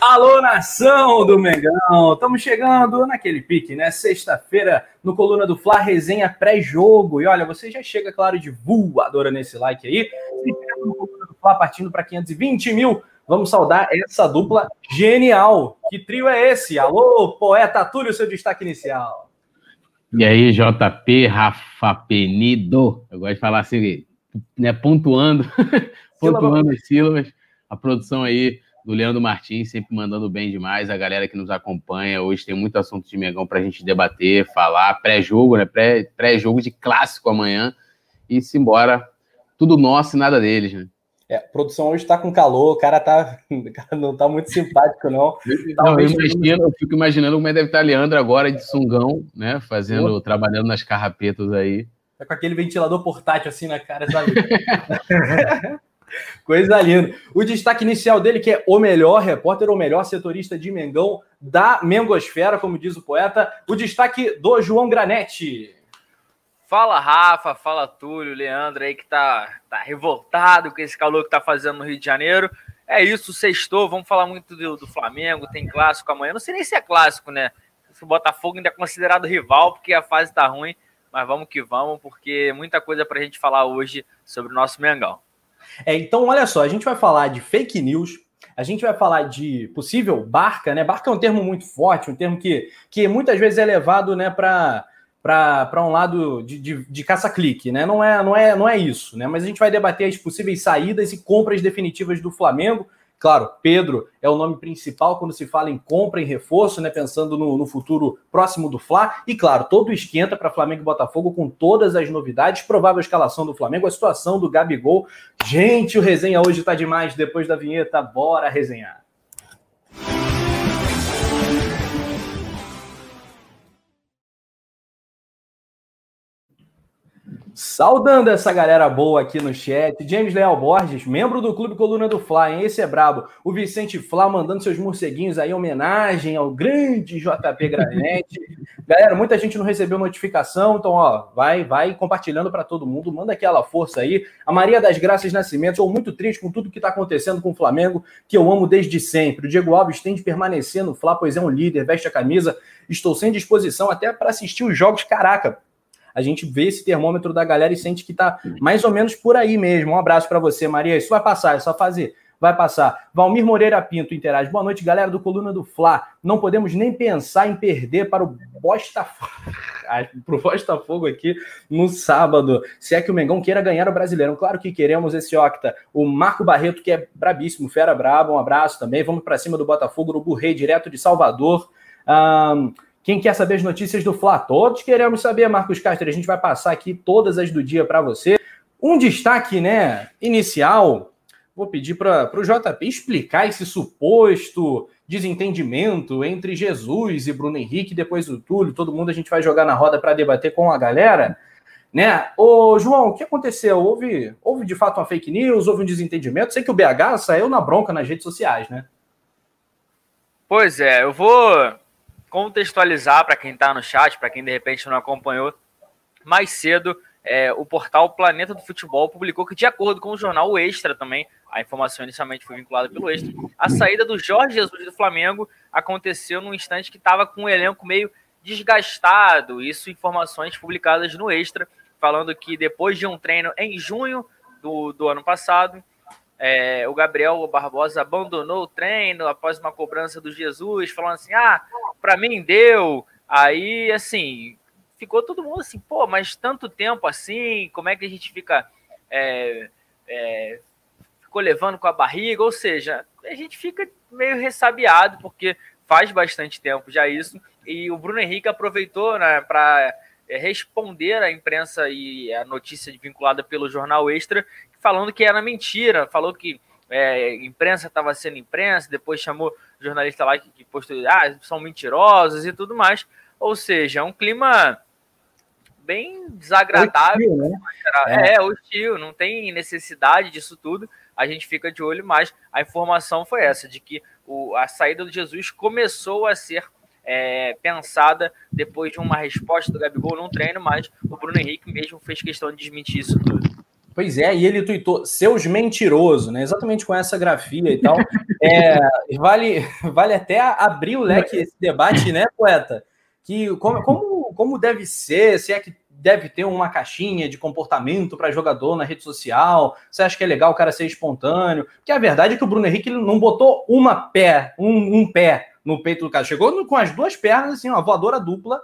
Alô, nação do Mengão! Estamos chegando naquele pique, né? Sexta-feira, no Coluna do Fla, resenha pré-jogo. E olha, você já chega, claro, de voadora nesse like aí. Se no Coluna do Fla, partindo para 520 mil. Vamos saudar essa dupla genial. Que trio é esse? Alô, poeta Túlio, seu destaque inicial. E aí, JP, Rafa Penido. Eu gosto de falar assim, né, pontuando, pontuando as sílabas. A produção aí do Leandro Martins, sempre mandando bem demais, a galera que nos acompanha. Hoje tem muito assunto de Mengão para a gente debater, falar, pré-jogo, né? Pré-jogo de clássico amanhã. E se embora, tudo nosso e nada deles, né? É, a produção hoje está com calor, o cara, tá, o cara não está muito simpático, não. não eu, imagino, eu fico imaginando como é deve estar tá Leandro agora de sungão, né? Fazendo, trabalhando nas carrapetas aí. Tá com aquele ventilador portátil assim na cara, sabe? Coisa linda. O destaque inicial dele, que é o melhor repórter, o melhor setorista de Mengão da Mengosfera, como diz o poeta. O destaque do João Granete. Fala, Rafa, fala Túlio, Leandro aí que tá, tá revoltado com esse calor que tá fazendo no Rio de Janeiro. É isso, sextou, vamos falar muito do, do Flamengo, tem clássico amanhã. Não sei nem se é clássico, né? Se o Botafogo ainda é considerado rival, porque a fase tá ruim, mas vamos que vamos, porque muita coisa pra gente falar hoje sobre o nosso Mengão. É, então, olha só, a gente vai falar de fake news, a gente vai falar de possível barca, né? Barca é um termo muito forte, um termo que, que muitas vezes é levado né, para para um lado de, de, de caça-clique, né? Não é, não, é, não é isso, né? Mas a gente vai debater as possíveis saídas e compras definitivas do Flamengo Claro, Pedro é o nome principal quando se fala em compra, em reforço, né? Pensando no, no futuro próximo do Fla. E claro, todo esquenta para Flamengo e Botafogo com todas as novidades, provável escalação do Flamengo, a situação do Gabigol. Gente, o resenha hoje está demais. Depois da vinheta, bora resenhar. Saudando essa galera boa aqui no chat. James Leal Borges, membro do Clube Coluna do Fly, hein? Esse é brabo. O Vicente Flá mandando seus morceguinhos aí, homenagem ao grande JP Granete. galera, muita gente não recebeu notificação, então, ó, vai, vai compartilhando para todo mundo, manda aquela força aí. A Maria das Graças Nascimento, estou muito triste com tudo que está acontecendo com o Flamengo, que eu amo desde sempre. O Diego Alves tem de permanecer no Fla, pois é um líder, veste a camisa. Estou sem disposição até para assistir os jogos. Caraca, a gente vê esse termômetro da galera e sente que tá mais ou menos por aí mesmo. Um abraço para você, Maria. Isso vai passar, é só fazer. Vai passar. Valmir Moreira Pinto interage. Boa noite, galera do Coluna do Fla. Não podemos nem pensar em perder para o Botafogo. para o Botafogo aqui no sábado. Se é que o Mengão queira ganhar o Brasileirão. Claro que queremos esse Octa. O Marco Barreto, que é brabíssimo, fera brabo. Um abraço também. Vamos para cima do Botafogo, no Burrei, direto de Salvador. Um, quem quer saber as notícias do Fla? Todos queremos saber, Marcos Castro. A gente vai passar aqui todas as do dia para você. Um destaque né, inicial, vou pedir para o JP explicar esse suposto desentendimento entre Jesus e Bruno Henrique, depois do Túlio. Todo mundo a gente vai jogar na roda para debater com a galera. Né? Ô, João, o que aconteceu? Houve, houve de fato uma fake news? Houve um desentendimento? Sei que o BH saiu na bronca nas redes sociais, né? Pois é, eu vou contextualizar para quem está no chat, para quem de repente não acompanhou, mais cedo é, o portal Planeta do Futebol publicou que, de acordo com o jornal o Extra também, a informação inicialmente foi vinculada pelo Extra, a saída do Jorge Jesus do Flamengo aconteceu num instante que estava com o elenco meio desgastado. Isso, informações publicadas no Extra, falando que depois de um treino em junho do, do ano passado, é, o Gabriel Barbosa abandonou o treino após uma cobrança do Jesus, falando assim: ah, para mim deu. Aí, assim, ficou todo mundo assim, pô, mas tanto tempo assim, como é que a gente fica. É, é, ficou levando com a barriga, ou seja, a gente fica meio ressabiado, porque faz bastante tempo já isso. E o Bruno Henrique aproveitou né, para é, responder à imprensa e a notícia vinculada pelo jornal Extra, falando que era mentira, falou que é, imprensa estava sendo imprensa, depois chamou jornalista lá que, que postou, ah, são mentirosos e tudo mais. Ou seja, é um clima bem desagradável. Hostil, né? É. é, hostil, não tem necessidade disso tudo. A gente fica de olho, mas a informação foi essa, de que o, a saída do Jesus começou a ser é, pensada depois de uma resposta do Gabigol num treino, mas o Bruno Henrique mesmo fez questão de desmentir isso tudo. Pois é, e ele tuitou seus mentiroso, né? Exatamente com essa grafia e tal. É, vale, vale até abrir o leque esse debate, né, poeta? Que como, como, como deve ser, se é que deve ter uma caixinha de comportamento para jogador na rede social? Você acha que é legal o cara ser espontâneo? Porque a verdade é que o Bruno Henrique não botou uma pé, um, um pé no peito do cara. Chegou com as duas pernas, assim, uma voadora dupla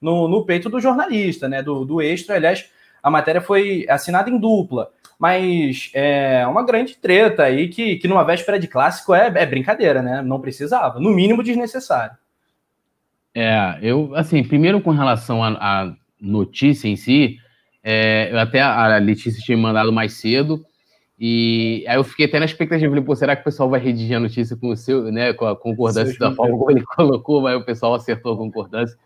no, no peito do jornalista, né? Do, do extra. Aliás, a matéria foi assinada em dupla. Mas é uma grande treta aí que, que numa véspera de clássico é, é brincadeira, né? Não precisava. No mínimo desnecessário. É, eu, assim, primeiro com relação à notícia em si, é, eu até a Letícia tinha me mandado mais cedo, e aí eu fiquei até na expectativa, falei, pô, será que o pessoal vai redigir a notícia com o seu, né, com a concordância da forma como ele colocou, mas o pessoal acertou a concordância.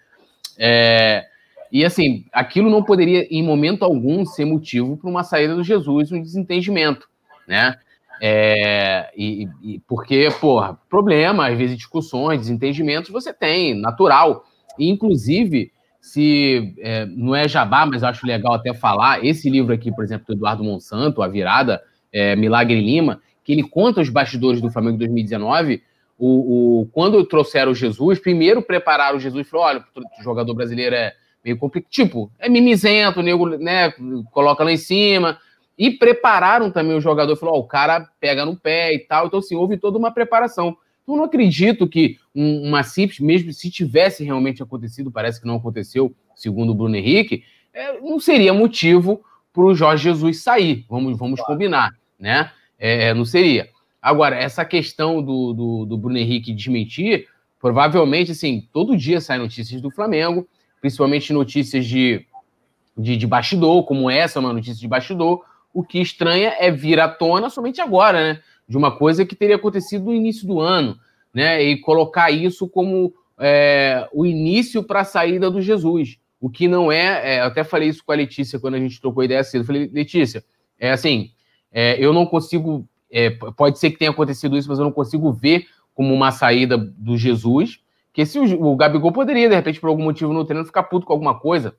É, e assim, aquilo não poderia, em momento algum, ser motivo para uma saída do Jesus, um desentendimento, né? É, e, e, porque, porra, problema, às vezes discussões, desentendimentos você tem, natural. E, inclusive, se é, não é jabá, mas acho legal até falar, esse livro aqui, por exemplo, do Eduardo Monsanto, A Virada, é, Milagre Lima, que ele conta os bastidores do Flamengo 2019, o, o, quando trouxeram Jesus, primeiro prepararam o Jesus e falaram: olha, o jogador brasileiro é meio complicado, tipo, é mimizento, o nego, né, coloca lá em cima. E prepararam também o jogador, falou: ó, o cara pega no pé e tal. Então, assim, houve toda uma preparação. Então, não acredito que um, uma simples, mesmo se tivesse realmente acontecido, parece que não aconteceu, segundo o Bruno Henrique, é, não seria motivo para o Jorge Jesus sair. Vamos, vamos combinar, né? É, não seria. Agora, essa questão do, do, do Bruno Henrique desmentir, provavelmente, assim, todo dia saem notícias do Flamengo principalmente notícias de, de, de bastidor, como essa, uma notícia de bastidor. O que estranha é vir à tona somente agora, né? De uma coisa que teria acontecido no início do ano, né? E colocar isso como é, o início para a saída do Jesus. O que não é, é, Eu até falei isso com a Letícia quando a gente trocou ideia cedo. Eu falei, Letícia, é assim, é, eu não consigo. É, pode ser que tenha acontecido isso, mas eu não consigo ver como uma saída do Jesus, que se o, o Gabigol poderia, de repente, por algum motivo no treino, ficar puto com alguma coisa.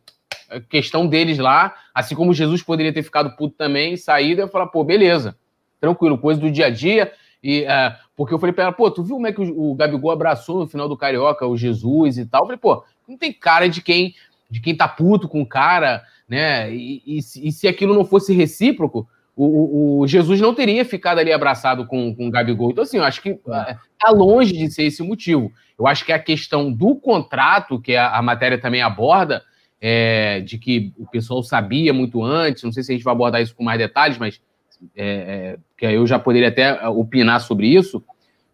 É questão deles lá, assim como Jesus poderia ter ficado puto também, saído, eu falar, pô, beleza, tranquilo, coisa do dia a dia. E, uh, porque eu falei pra ela, pô, tu viu como é que o, o, Gabigol abraçou no final do Carioca o Jesus e tal? Eu falei, pô, não tem cara de quem de quem tá puto com o cara, né? E, e, e se aquilo não fosse recíproco, o, o, Jesus não teria ficado ali abraçado com, com o Gabigol. Então, assim, eu acho que está é, longe de ser esse o motivo. Eu acho que a questão do contrato, que a, a matéria também aborda, é, de que o pessoal sabia muito antes, não sei se a gente vai abordar isso com mais detalhes, mas é, é que eu já poderia até opinar sobre isso,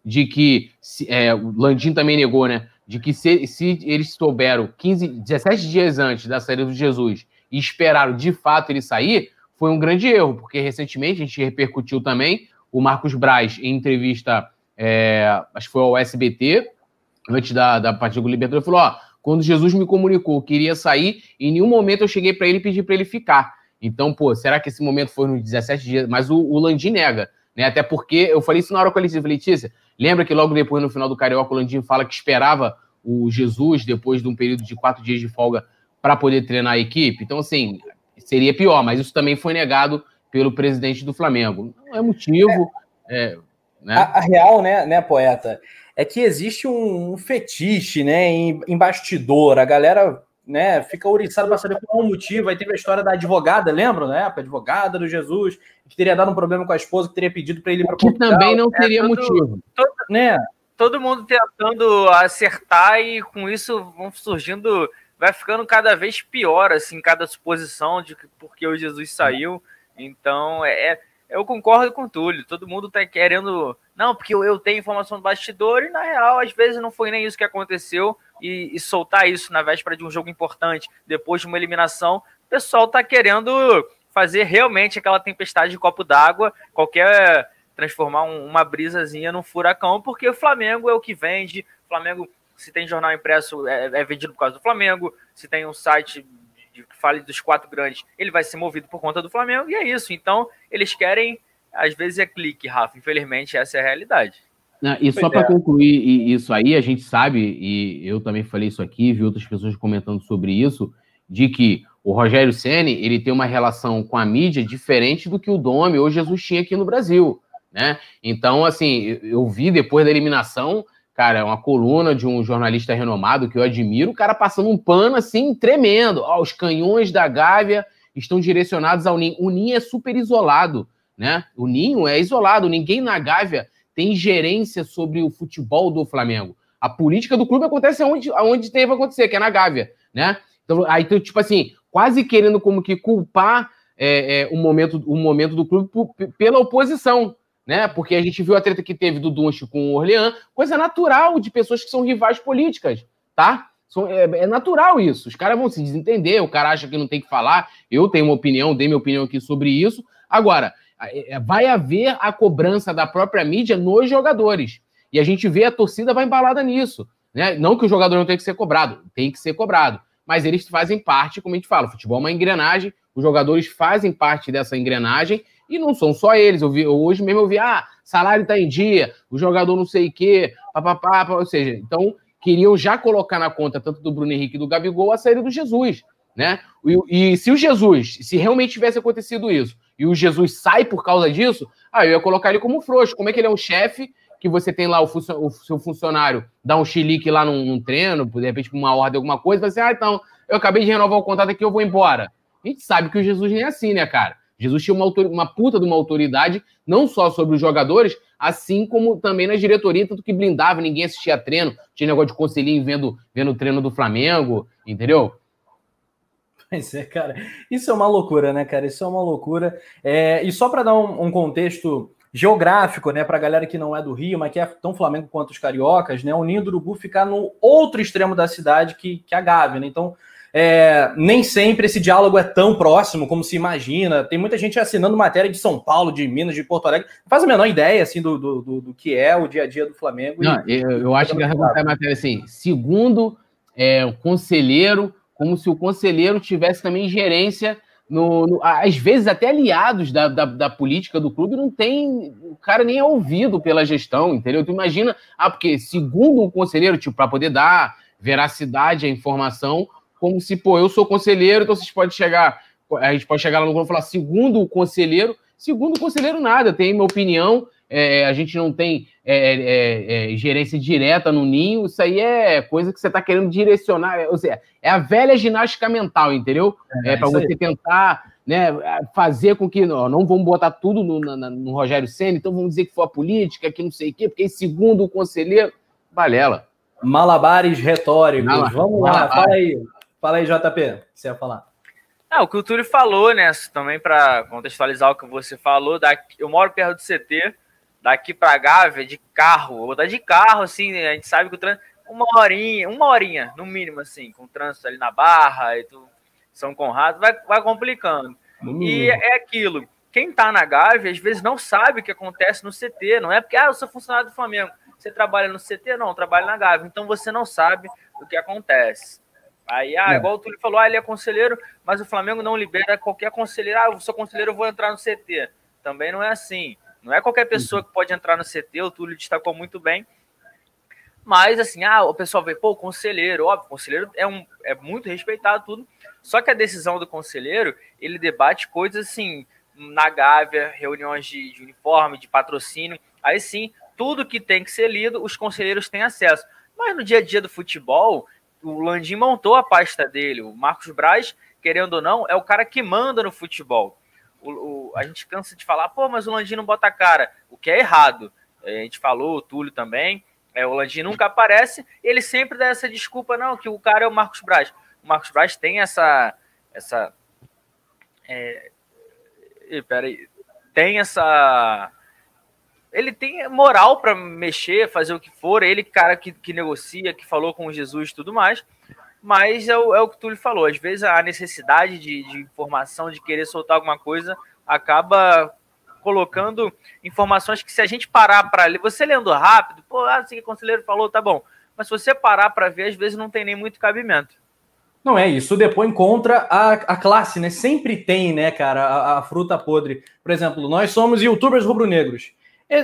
de que é, o Landim também negou, né? De que se, se eles souberam 15, 17 dias antes da saída do Jesus e esperaram de fato ele sair, foi um grande erro, porque recentemente a gente repercutiu também o Marcos Braz em entrevista, é, acho que foi ao SBT, antes da, da partida do Libertadores, falou: ó, quando Jesus me comunicou que iria sair, em nenhum momento eu cheguei para ele e pedi para ele ficar. Então, pô, será que esse momento foi nos 17 dias? Mas o, o Landim nega, né? Até porque eu falei isso na hora com a Letícia. Letícia, lembra que logo depois, no final do Carioca, o Landim fala que esperava o Jesus depois de um período de quatro dias de folga para poder treinar a equipe? Então, assim, seria pior, mas isso também foi negado pelo presidente do Flamengo. Não é motivo. É, é, né? a, a, real, né, né, poeta, é que existe um, um fetiche, né, em, em, bastidor. A galera, né, fica ouriçada para saber qual é o motivo. Aí teve a história da advogada, lembram, né? A advogada do Jesus, que teria dado um problema com a esposa, que teria pedido para ele ir para Que também não teria é, motivo. Todo, né? Todo mundo tentando acertar e com isso vão surgindo vai ficando cada vez pior, assim, cada suposição de que porque o Jesus saiu. Então, é, é, eu concordo com o Túlio. Todo mundo tá querendo. Não, porque eu, eu tenho informação do bastidor e, na real, às vezes não foi nem isso que aconteceu. E, e soltar isso na véspera de um jogo importante, depois de uma eliminação, o pessoal tá querendo fazer realmente aquela tempestade de copo d'água, qualquer transformar um, uma brisazinha num furacão, porque o Flamengo é o que vende, o Flamengo se tem jornal impresso, é, é vendido por causa do Flamengo. Se tem um site de, que fale dos quatro grandes, ele vai ser movido por conta do Flamengo. E é isso. Então, eles querem, às vezes é clique, Rafa. Infelizmente, essa é a realidade. Não, e só para é. concluir isso aí, a gente sabe, e eu também falei isso aqui, vi outras pessoas comentando sobre isso, de que o Rogério Ceni ele tem uma relação com a mídia diferente do que o Dome ou Jesus tinha aqui no Brasil, né? Então, assim, eu vi depois da eliminação, cara, é uma coluna de um jornalista renomado que eu admiro, o cara passando um pano assim tremendo. Ó, os canhões da Gávea estão direcionados ao Ninho. O Ninho é super isolado, né? O Ninho é isolado, ninguém na Gávea tem gerência sobre o futebol do Flamengo. A política do clube acontece onde, tem que acontecer, que é na Gávea, né? Então, aí, tipo assim, quase querendo como que culpar é, é, o, momento, o momento do clube pela oposição, né? Porque a gente viu a treta que teve do Dunche com o Orleans, coisa natural de pessoas que são rivais políticas, tá? É, é, natural isso. Os caras vão se desentender, o cara acha que não tem que falar. Eu tenho uma opinião, dei minha opinião aqui sobre isso. Agora, é, vai haver a cobrança da própria mídia nos jogadores. E a gente vê a torcida vai embalada nisso. Né? Não que o jogador não tenha que ser cobrado, tem que ser cobrado. Mas eles fazem parte, como a gente fala, o futebol é uma engrenagem, os jogadores fazem parte dessa engrenagem e não são só eles. Eu vi, hoje mesmo eu vi, ah, salário está em dia, o jogador não sei o quê, papapá, ou seja, então queriam já colocar na conta tanto do Bruno Henrique e do Gabigol a saída do Jesus, né? E, e, se o Jesus, se realmente tivesse acontecido isso, e o Jesus sai por causa disso, ah, eu ia colocar ele como frouxo. Como é que ele é um chefe que você tem lá o, o seu funcionário dá um chilique lá num, num treino, de repente uma ordem, alguma coisa, ser, ah, então, eu acabei de renovar o contrato aqui, eu vou embora. A gente sabe que o Jesus nem é assim, né, cara? Jesus tinha uma, uma puta de uma autoridade, não só sobre os jogadores, assim como também na diretoria, tanto que blindava, ninguém assistia treino, tinha negócio de conselhinho vendo, vendo o treino do Flamengo, entendeu? Pois é, cara. Isso é uma loucura, né, cara? Isso é uma loucura. É, e só para dar um, um, contexto geográfico, né, para a galera que não é do Rio, mas que é tão Flamengo quanto os cariocas, né, o Ninho do Urubu fica no outro extremo da cidade que, que a Gávea, né? Então, é, nem sempre esse diálogo é tão próximo como se imagina. Tem muita gente assinando matéria de São Paulo, de Minas, de Porto Alegre. Não faz a menor ideia assim do, do, do, do que é o dia a dia do Flamengo. Não, e... eu, eu acho que a matéria assim, segundo é, o conselheiro, como se o conselheiro tivesse também gerência no, no, às vezes até aliados da, da, da, política do clube não tem, o cara nem é ouvido pela gestão, entendeu? Tu imagina, ah, porque segundo um conselheiro, tipo, para poder dar veracidade à informação, como se, pô, eu sou conselheiro, então vocês podem chegar, a gente pode chegar lá no grupo e falar, segundo o conselheiro, segundo o conselheiro nada, tem minha opinião, é, a gente não tem é, é, é, gerência direta no ninho, isso aí é coisa que você está querendo direcionar, ou seja, é a velha ginástica mental, entendeu? É, é para você aí. tentar né, fazer com que ó, não vamos botar tudo no, no, no Rogério Senna, então vamos dizer que foi a política, que não sei o quê, porque segundo o conselheiro, balela. Malabares retóricos. Malabar. Vamos lá, Malabar. fala aí. Fala aí, JP, você ia falar. Ah, o que o Túlio falou, né? Também para contextualizar o que você falou, daqui, eu moro perto do CT, daqui para Gávea de carro, vou botar de carro, assim, a gente sabe que o trânsito, uma horinha, uma horinha, no mínimo, assim, com o trânsito ali na Barra e tudo, São Conrado, vai, vai complicando. E é aquilo, quem tá na Gávea, às vezes não sabe o que acontece no CT, não é porque, ah, eu sou funcionário do Flamengo, você trabalha no CT? Não, trabalho na Gávea, então você não sabe o que acontece. Aí, ah, é. igual o Túlio falou, ah, ele é conselheiro, mas o Flamengo não libera qualquer conselheiro, ah, eu sou conselheiro, eu vou entrar no CT. Também não é assim. Não é qualquer pessoa que pode entrar no CT, o Túlio destacou muito bem. Mas, assim, ah, o pessoal vê, pô, conselheiro, óbvio, conselheiro é, um, é muito respeitado, tudo. Só que a decisão do conselheiro, ele debate coisas assim, na Gávea, reuniões de, de uniforme, de patrocínio. Aí sim, tudo que tem que ser lido, os conselheiros têm acesso. Mas no dia a dia do futebol, o Landim montou a pasta dele. O Marcos Braz, querendo ou não, é o cara que manda no futebol o, o, a gente cansa de falar, pô, mas o Landim não bota a cara, o que é errado. A gente falou, o Túlio também, é, o Landim nunca aparece, ele sempre dá essa desculpa, não, que o cara é o Marcos Braz. O Marcos Braz tem essa. essa é, peraí, tem essa. Ele tem moral para mexer, fazer o que for. Ele, cara que, que negocia, que falou com Jesus e tudo mais. Mas é o, é o que tu lhe falou. Às vezes a necessidade de, de informação, de querer soltar alguma coisa, acaba colocando informações que se a gente parar para ler, você lendo rápido, pô, ah, assim que o conselheiro falou, tá bom. Mas se você parar para ver, às vezes não tem nem muito cabimento. Não é isso, depois contra a, a classe, né? Sempre tem, né, cara, a, a fruta podre. Por exemplo, nós somos youtubers rubro-negros.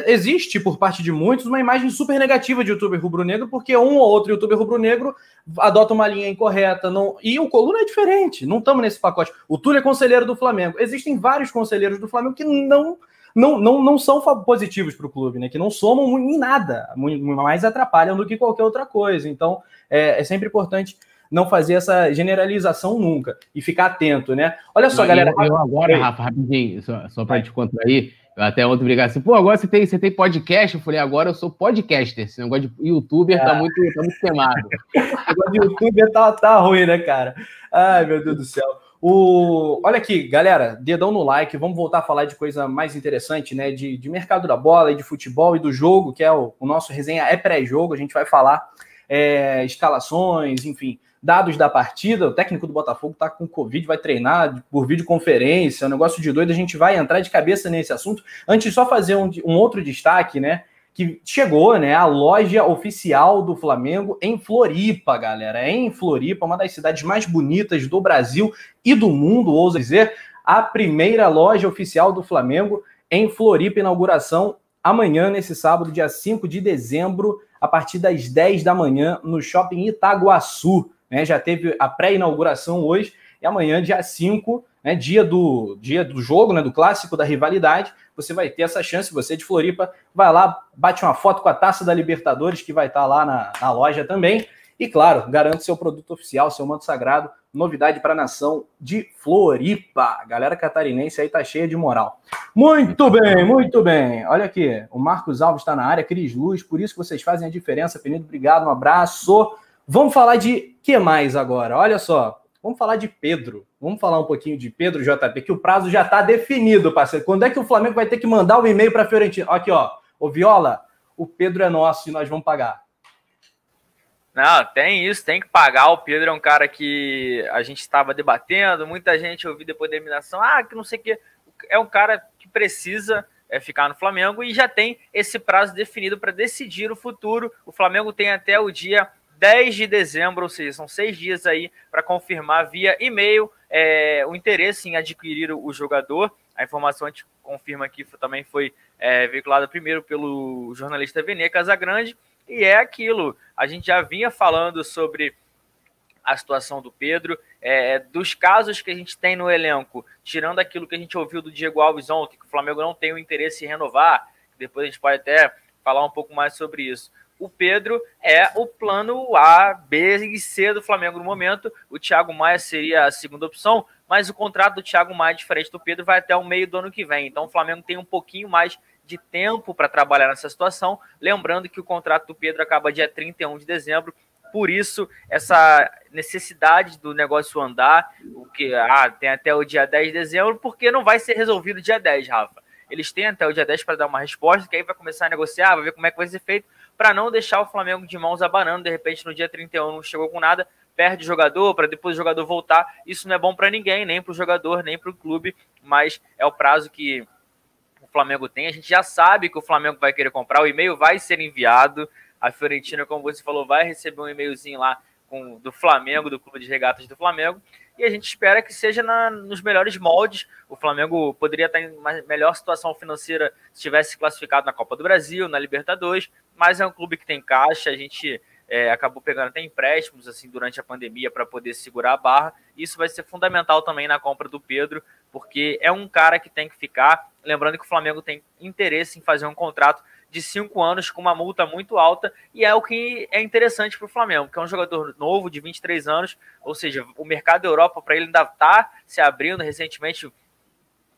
Existe por parte de muitos uma imagem super negativa de youtuber rubro-negro, porque um ou outro youtuber rubro-negro adota uma linha incorreta. Não... E o Coluna é diferente, não estamos nesse pacote. O Túlio é conselheiro do Flamengo. Existem vários conselheiros do Flamengo que não não, não, não são positivos para o clube, né? Que não somam em nada, mais atrapalham do que qualquer outra coisa. Então, é, é sempre importante não fazer essa generalização nunca e ficar atento, né? Olha só, não, galera. Eu, eu agora, Rafa, rapidinho, só, só para te contrair, eu até ontem brigar assim, pô, agora você tem, você tem podcast? Eu falei, agora eu sou podcaster. Esse negócio de youtuber tá é. tá, muito, tá muito queimado. o negócio de youtuber tá, tá ruim, né, cara? Ai, meu Deus do céu. O... Olha aqui, galera, dedão no like, vamos voltar a falar de coisa mais interessante, né? De, de mercado da bola e de futebol e do jogo, que é o, o nosso resenha é pré-jogo, a gente vai falar é, escalações, enfim, dados da partida. O técnico do Botafogo tá com Covid, vai treinar por videoconferência, é um negócio de doido. A gente vai entrar de cabeça nesse assunto. Antes, só fazer um, um outro destaque, né? Que chegou, né? A loja oficial do Flamengo em Floripa, galera. Em Floripa, uma das cidades mais bonitas do Brasil e do mundo, ouso dizer. A primeira loja oficial do Flamengo em Floripa, inauguração amanhã, nesse sábado, dia 5 de dezembro, a partir das 10 da manhã, no shopping Itaguaçu. Né? Já teve a pré-inauguração hoje e amanhã, dia 5, né, dia, do, dia do jogo, né, do clássico, da rivalidade, você vai ter essa chance. Você de Floripa, vai lá, bate uma foto com a taça da Libertadores, que vai estar lá na, na loja também. E claro, garante seu produto oficial, seu manto sagrado, novidade para a nação de Floripa. galera catarinense aí tá cheia de moral. Muito bem, muito bem. Olha aqui, o Marcos Alves está na área, Cris Luz, por isso que vocês fazem a diferença. Penido, obrigado, um abraço. Vamos falar de que mais agora? Olha só, vamos falar de Pedro. Vamos falar um pouquinho de Pedro JP, que o prazo já está definido, parceiro. Quando é que o Flamengo vai ter que mandar o um e-mail para a Fiorentina? Aqui, ó. Ô, Viola, o Pedro é nosso e nós vamos pagar. Não, tem isso, tem que pagar. O Pedro é um cara que a gente estava debatendo, muita gente ouviu depois da eliminação, ah, que não sei o que. É um cara que precisa é, ficar no Flamengo e já tem esse prazo definido para decidir o futuro. O Flamengo tem até o dia 10 de dezembro, ou seja, são seis dias aí para confirmar via e-mail é, o interesse em adquirir o jogador. A informação a gente confirma aqui também foi é, veiculada primeiro pelo jornalista Vene Casagrande, e é aquilo. A gente já vinha falando sobre a situação do Pedro, é, dos casos que a gente tem no elenco, tirando aquilo que a gente ouviu do Diego Alves ontem, que o Flamengo não tem o interesse em renovar, depois a gente pode até falar um pouco mais sobre isso o Pedro é o plano A, B e C do Flamengo no momento. O Thiago Maia seria a segunda opção, mas o contrato do Thiago Maia, diferente do Pedro, vai até o meio do ano que vem. Então o Flamengo tem um pouquinho mais de tempo para trabalhar nessa situação. Lembrando que o contrato do Pedro acaba dia 31 de dezembro. Por isso, essa necessidade do negócio andar, o que ah, tem até o dia 10 de dezembro, porque não vai ser resolvido dia 10, Rafa. Eles têm até o dia 10 para dar uma resposta, que aí vai começar a negociar, vai ver como é que vai ser feito para não deixar o Flamengo de mãos abanando, de repente no dia 31 não chegou com nada, perde o jogador, para depois o jogador voltar. Isso não é bom para ninguém, nem para o jogador, nem para o clube, mas é o prazo que o Flamengo tem. A gente já sabe que o Flamengo vai querer comprar, o e-mail vai ser enviado. A Fiorentina, como você falou, vai receber um e-mailzinho lá com, do Flamengo, do Clube de Regatas do Flamengo e a gente espera que seja na, nos melhores moldes. O Flamengo poderia estar em uma melhor situação financeira se tivesse classificado na Copa do Brasil, na Libertadores, mas é um clube que tem caixa, a gente é, acabou pegando até empréstimos assim durante a pandemia para poder segurar a barra. Isso vai ser fundamental também na compra do Pedro, porque é um cara que tem que ficar. Lembrando que o Flamengo tem interesse em fazer um contrato de cinco anos com uma multa muito alta, e é o que é interessante para o Flamengo, que é um jogador novo, de 23 anos, ou seja, o mercado da Europa para ele ainda está se abrindo recentemente.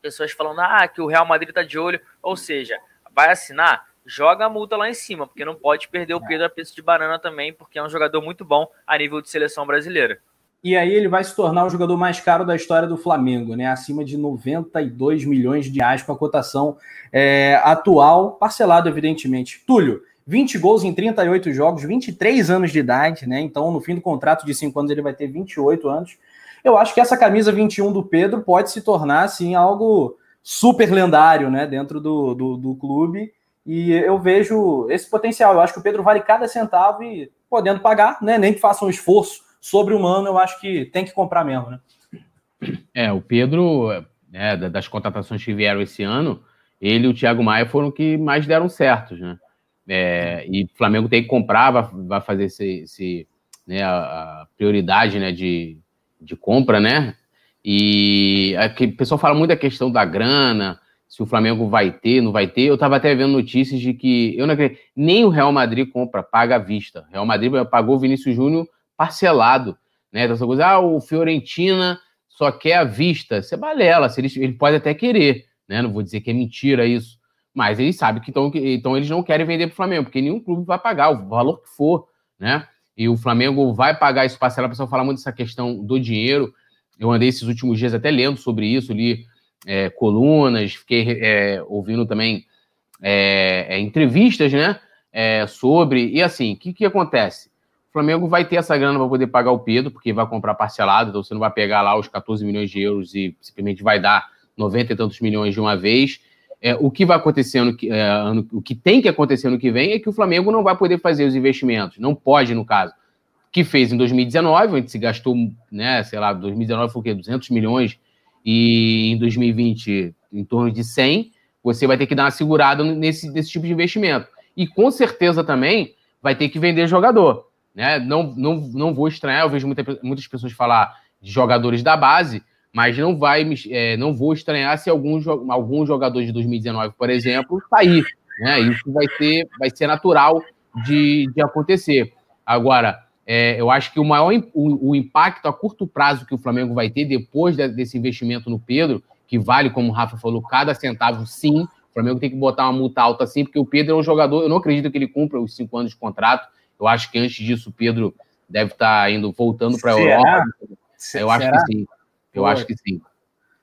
Pessoas falando ah, que o Real Madrid está de olho, ou seja, vai assinar, joga a multa lá em cima, porque não pode perder o Pedro a preço de banana também, porque é um jogador muito bom a nível de seleção brasileira. E aí ele vai se tornar o jogador mais caro da história do Flamengo, né? Acima de 92 milhões de reais com a cotação é, atual, parcelado, evidentemente. Túlio, 20 gols em 38 jogos, 23 anos de idade, né? Então, no fim do contrato de 5 anos, ele vai ter 28 anos. Eu acho que essa camisa 21 do Pedro pode se tornar, assim, algo super lendário, né? Dentro do, do, do clube. E eu vejo esse potencial. Eu acho que o Pedro vale cada centavo e podendo pagar, né? Nem que faça um esforço sobre-humano, eu acho que tem que comprar mesmo, né? É, o Pedro, né, das contratações que vieram esse ano, ele e o Thiago Maia foram que mais deram certos, né? É, e o Flamengo tem que comprar, vai, vai fazer esse, esse né, a, prioridade né, de, de compra, né? E aqui, o pessoal fala muito da questão da grana, se o Flamengo vai ter, não vai ter. Eu estava até vendo notícias de que eu não acredito, nem o Real Madrid compra, paga à vista. Real Madrid pagou o Vinícius Júnior parcelado, né? Então, coisa, ah, o Fiorentina só quer à vista. Isso é balela, se ele, ele pode até querer, né? Não vou dizer que é mentira isso, mas eles sabem que então, então eles não querem vender para o Flamengo, porque nenhum clube vai pagar o valor que for, né? E o Flamengo vai pagar isso parcela. A pessoa fala muito dessa questão do dinheiro. Eu andei esses últimos dias até lendo sobre isso, li é, colunas, fiquei é, ouvindo também é, é entrevistas, né? É, sobre. E assim, o que, que acontece? O Flamengo vai ter essa grana para poder pagar o Pedro, porque vai comprar parcelado, então você não vai pegar lá os 14 milhões de euros e simplesmente vai dar 90 e tantos milhões de uma vez. É, o que vai acontecer é, ano, o que tem que acontecer no que vem é que o Flamengo não vai poder fazer os investimentos, não pode, no caso, que fez em 2019, onde se gastou, né, sei lá, 2019 foi o quê? 200 milhões, e em 2020 em torno de 100, você vai ter que dar uma segurada nesse, nesse tipo de investimento. E com certeza também vai ter que vender jogador. Né? Não, não, não vou estranhar, eu vejo muita, muitas pessoas falar de jogadores da base, mas não vai é, não vou estranhar se algum, algum jogador de 2019, por exemplo, sair. Né? Isso vai ser, vai ser natural de, de acontecer. Agora, é, eu acho que o maior o, o, impacto a curto prazo que o Flamengo vai ter depois de, desse investimento no Pedro, que vale, como o Rafa falou, cada centavo sim. O Flamengo tem que botar uma multa alta sim, porque o Pedro é um jogador, eu não acredito que ele cumpra os cinco anos de contrato. Eu acho que antes disso o Pedro deve estar indo voltando para a Europa. Eu acho Será? que sim. Eu Pô. acho que sim.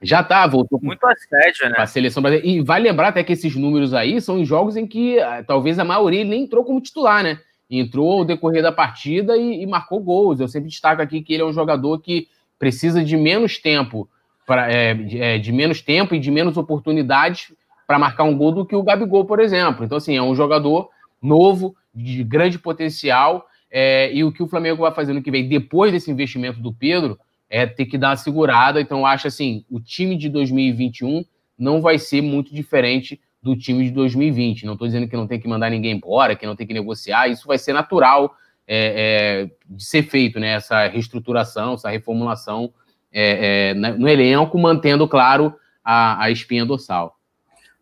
Já tá, voltou muito assédio, né? A seleção brasileira. E vai lembrar até que esses números aí são em jogos em que ah, talvez a maioria nem entrou como titular, né? Entrou ao decorrer da partida e, e, marcou gols. Eu sempre destaco aqui que ele é um jogador que precisa de menos tempo, pra, é, de, é, de menos tempo e de menos oportunidades para marcar um gol do que o Gabigol, por exemplo. Então, assim, é um jogador novo, de grande potencial. É, e o que o Flamengo vai fazer no que vem, depois desse investimento do Pedro, é ter que dar uma segurada. Então, acho assim, o time de 2021 não vai ser muito diferente do time de 2020. Não estou dizendo que não tem que mandar ninguém embora, que não tem que negociar. Isso vai ser natural é, é, de ser feito, né? Essa reestruturação, essa reformulação é, é no elenco, mantendo, claro, a, a espinha dorsal.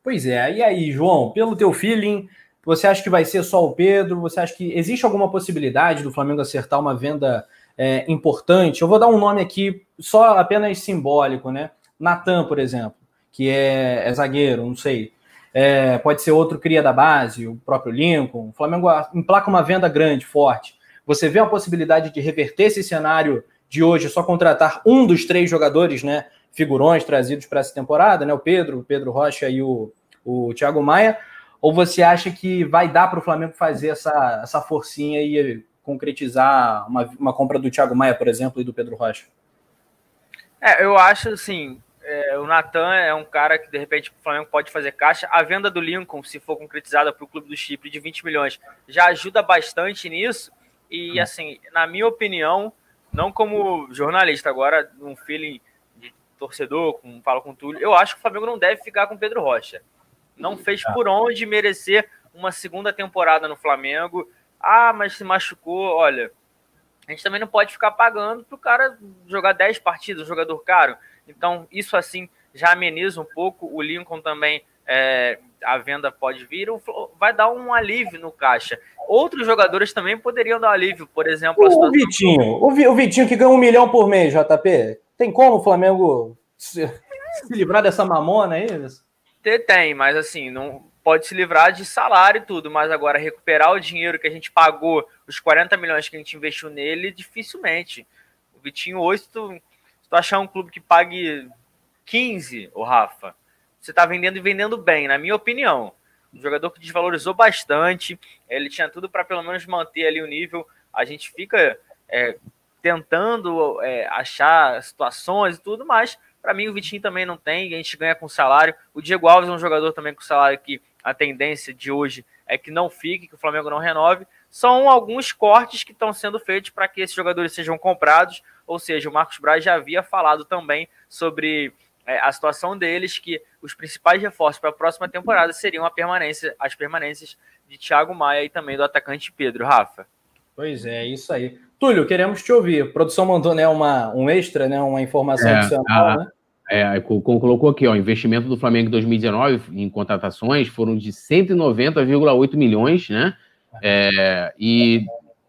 Pois é. E aí, João, pelo teu feeling, você acha que vai ser só o Pedro? Você acha que existe alguma possibilidade do Flamengo acertar uma venda é, importante. Eu vou dar um nome aqui só apenas simbólico, né? Natan, por exemplo, que é, é zagueiro, não sei. É, pode ser outro cria da base, o próprio Lincoln. O Flamengo emplaca uma venda grande, forte. Você vê a possibilidade de reverter esse cenário de hoje, só contratar um dos três jogadores, né? Figurões trazidos para essa temporada, né? O Pedro, o Pedro Rocha e o, o Thiago Maia. Ou você acha que vai dar para o Flamengo fazer essa, essa forcinha e concretizar uma, uma compra do Thiago Maia, por exemplo, e do Pedro Rocha? É, eu acho assim, é, o Natan é um cara que de repente o Flamengo pode fazer caixa. A venda do Lincoln, se for concretizada para o clube do Chipre de 20 milhões, já ajuda bastante nisso. E assim, na minha opinião, não como jornalista, agora um feeling de torcedor, com, falo com o Túlio, eu acho que o Flamengo não deve ficar com o Pedro Rocha. Não fez tá. por onde merecer uma segunda temporada no Flamengo. Ah, mas se machucou, olha. A gente também não pode ficar pagando para o cara jogar 10 partidas, um jogador caro. Então, isso assim já ameniza um pouco. O Lincoln também, é, a venda pode vir, vai dar um alívio no caixa. Outros jogadores também poderiam dar um alívio, por exemplo. O, Vitinho, o, o Vitinho que ganha um milhão por mês, JP. Tem como o Flamengo se, se livrar dessa mamona aí? Tem, mas assim, não, pode se livrar de salário e tudo, mas agora recuperar o dinheiro que a gente pagou, os 40 milhões que a gente investiu nele, dificilmente. O Vitinho hoje, se tu, se tu achar um clube que pague 15, o Rafa, você tá vendendo e vendendo bem, na minha opinião. Um jogador que desvalorizou bastante, ele tinha tudo para pelo menos manter ali o nível. A gente fica é, tentando é, achar situações e tudo, mas para mim o Vitinho também não tem, a gente ganha com salário. O Diego Alves é um jogador também com salário que a tendência de hoje é que não fique, que o Flamengo não renove. São alguns cortes que estão sendo feitos para que esses jogadores sejam comprados. Ou seja, o Marcos Braz já havia falado também sobre é, a situação deles, que os principais reforços para a próxima temporada seriam a permanência, as permanências de Thiago Maia e também do atacante Pedro, Rafa. Pois é, isso aí. Túlio, queremos te ouvir. A produção mandou né, uma, um extra, né, uma informação é, adicional, a, né? É, colocou aqui, ó, investimento do Flamengo em 2019 em contratações foram de 190,8 milhões, né? É, e,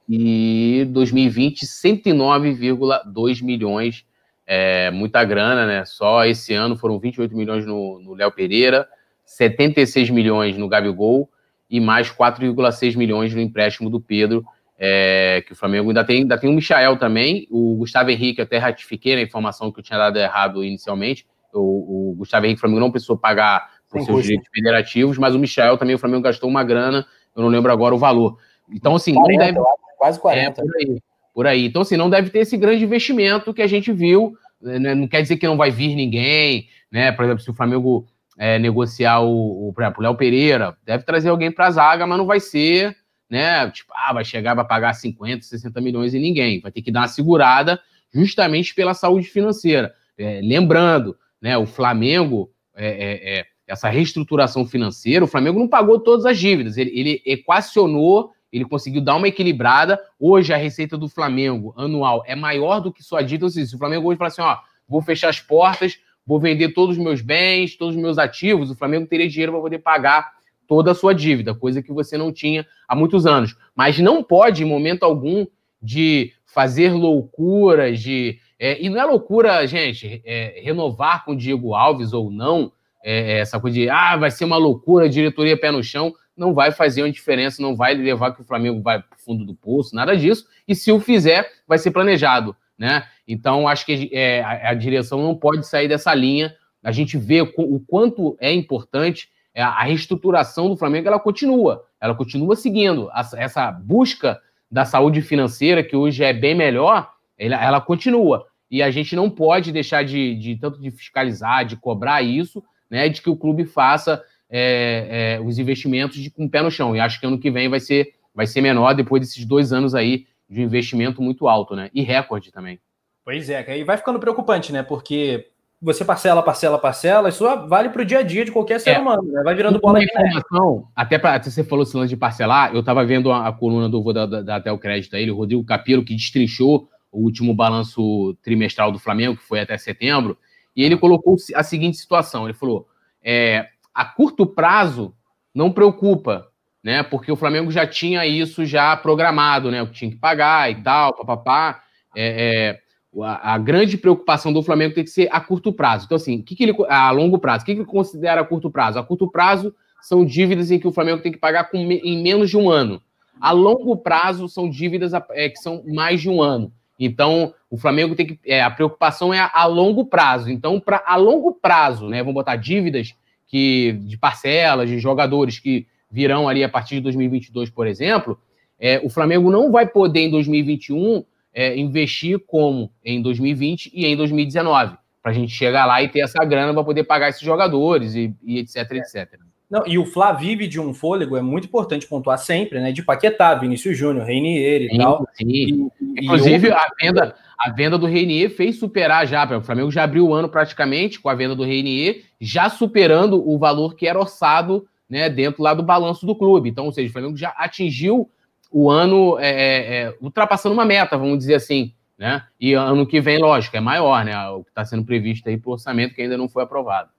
e 2020, 109,2 milhões. É, muita grana, né? Só esse ano foram 28 milhões no Léo Pereira, 76 milhões no Gabigol e mais 4,6 milhões no empréstimo do Pedro. É, que o Flamengo ainda tem, ainda tem o Michael também, o Gustavo Henrique, eu até ratifiquei a informação que eu tinha dado errado inicialmente. O, o Gustavo Henrique, o Flamengo não precisou pagar por seus direitos federativos, mas o Michael também, o Flamengo gastou uma grana, eu não lembro agora o valor. Então, assim, 40, deve... quase 40. É, por, aí, por aí. Então, assim, não deve ter esse grande investimento que a gente viu. Né? Não quer dizer que não vai vir ninguém, né? Por exemplo, se o Flamengo é, negociar o, o, por exemplo, o Léo Pereira, deve trazer alguém para a zaga, mas não vai ser né? Tipo, ah, vai chegar, vai pagar 50, 60 milhões e ninguém. Vai ter que dar uma segurada justamente pela saúde financeira. É, lembrando, né, o Flamengo, é, é, é, essa reestruturação financeira, o Flamengo não pagou todas as dívidas. Ele, ele equacionou, ele conseguiu dar uma equilibrada. Hoje a receita do Flamengo anual é maior do que sua dívida. Ou seja, se o Flamengo hoje fala assim, ó, vou fechar as portas, vou vender todos os meus bens, todos os meus ativos, o Flamengo teria dinheiro para poder pagar toda a sua dívida, coisa que você não tinha há muitos anos. Mas não pode, em momento algum, de fazer loucuras, de. É, e não é loucura, gente, é, renovar com o Diego Alves ou não, é, é essa coisa de ah, vai ser uma loucura, diretoria pé no chão, não vai fazer uma diferença, não vai levar que o Flamengo vai para o fundo do poço, nada disso. E se o fizer, vai ser planejado. Né? Então, acho que é, a, a direção não pode sair dessa linha. A gente vê o, quanto é importante a reestruturação do Flamengo ela continua, ela continua seguindo essa busca da saúde financeira que hoje é bem melhor, ela, ela continua e a gente não pode deixar de, de, tanto de fiscalizar, de cobrar isso, né, de que o clube faça é, é, os investimentos de, com o pé no chão. E acho que ano que vem vai ser, vai ser menor depois desses dois anos aí de investimento muito alto, né? E recorde também. Pois é, aí vai ficando preocupante, né? Porque você parcela, parcela, parcela, isso vale para o dia a dia de qualquer ser é. humano, né? Vai virando bola de informação. Até para você falou esse lance de parcelar, eu estava vendo a, a, coluna do vou dar, dar até o crédito a ele, o Rodrigo Capiro, que destrinchou o último balanço trimestral do Flamengo, que foi até setembro, e ele colocou a seguinte situação: ele falou, é, a curto prazo não preocupa, né? Porque o Flamengo já tinha isso já programado, né? O que tinha que pagar e tal, papapá. É, é, a, grande preocupação do Flamengo tem que ser a curto prazo. Então, assim, que, que ele. A longo prazo, o que, que ele considera a curto prazo? A curto prazo são dívidas em que o Flamengo tem que pagar com, em menos de um ano. A longo prazo são dívidas é, que são mais de um ano. Então, o Flamengo tem que. É, a preocupação é a, a longo prazo. Então, para a longo prazo, né? Vamos botar dívidas que, de parcelas, de jogadores que virão ali a partir de 2022, por exemplo. É, o Flamengo não vai poder, em 2021, é, investir como em 2020 e em 2019, para a gente chegar lá e ter essa grana para poder pagar esses jogadores e, e etc, é. etc. Não, e o Flá vive de um fôlego, é muito importante pontuar sempre, né? De Paquetá, Vinícius Júnior, Reinier e sim, tal. Sim. E, Inclusive, e a, venda, a venda do Reinier fez superar já. O Flamengo já abriu o ano praticamente com a venda do Reinier, já superando o valor que era orçado né, dentro lá do balanço do clube. Então, ou seja, o Flamengo já atingiu o ano é, é, é, ultrapassando uma meta, vamos dizer assim, né? E ano que vem, lógico, é maior, né? O que está sendo previsto aí para o orçamento que ainda não foi aprovado.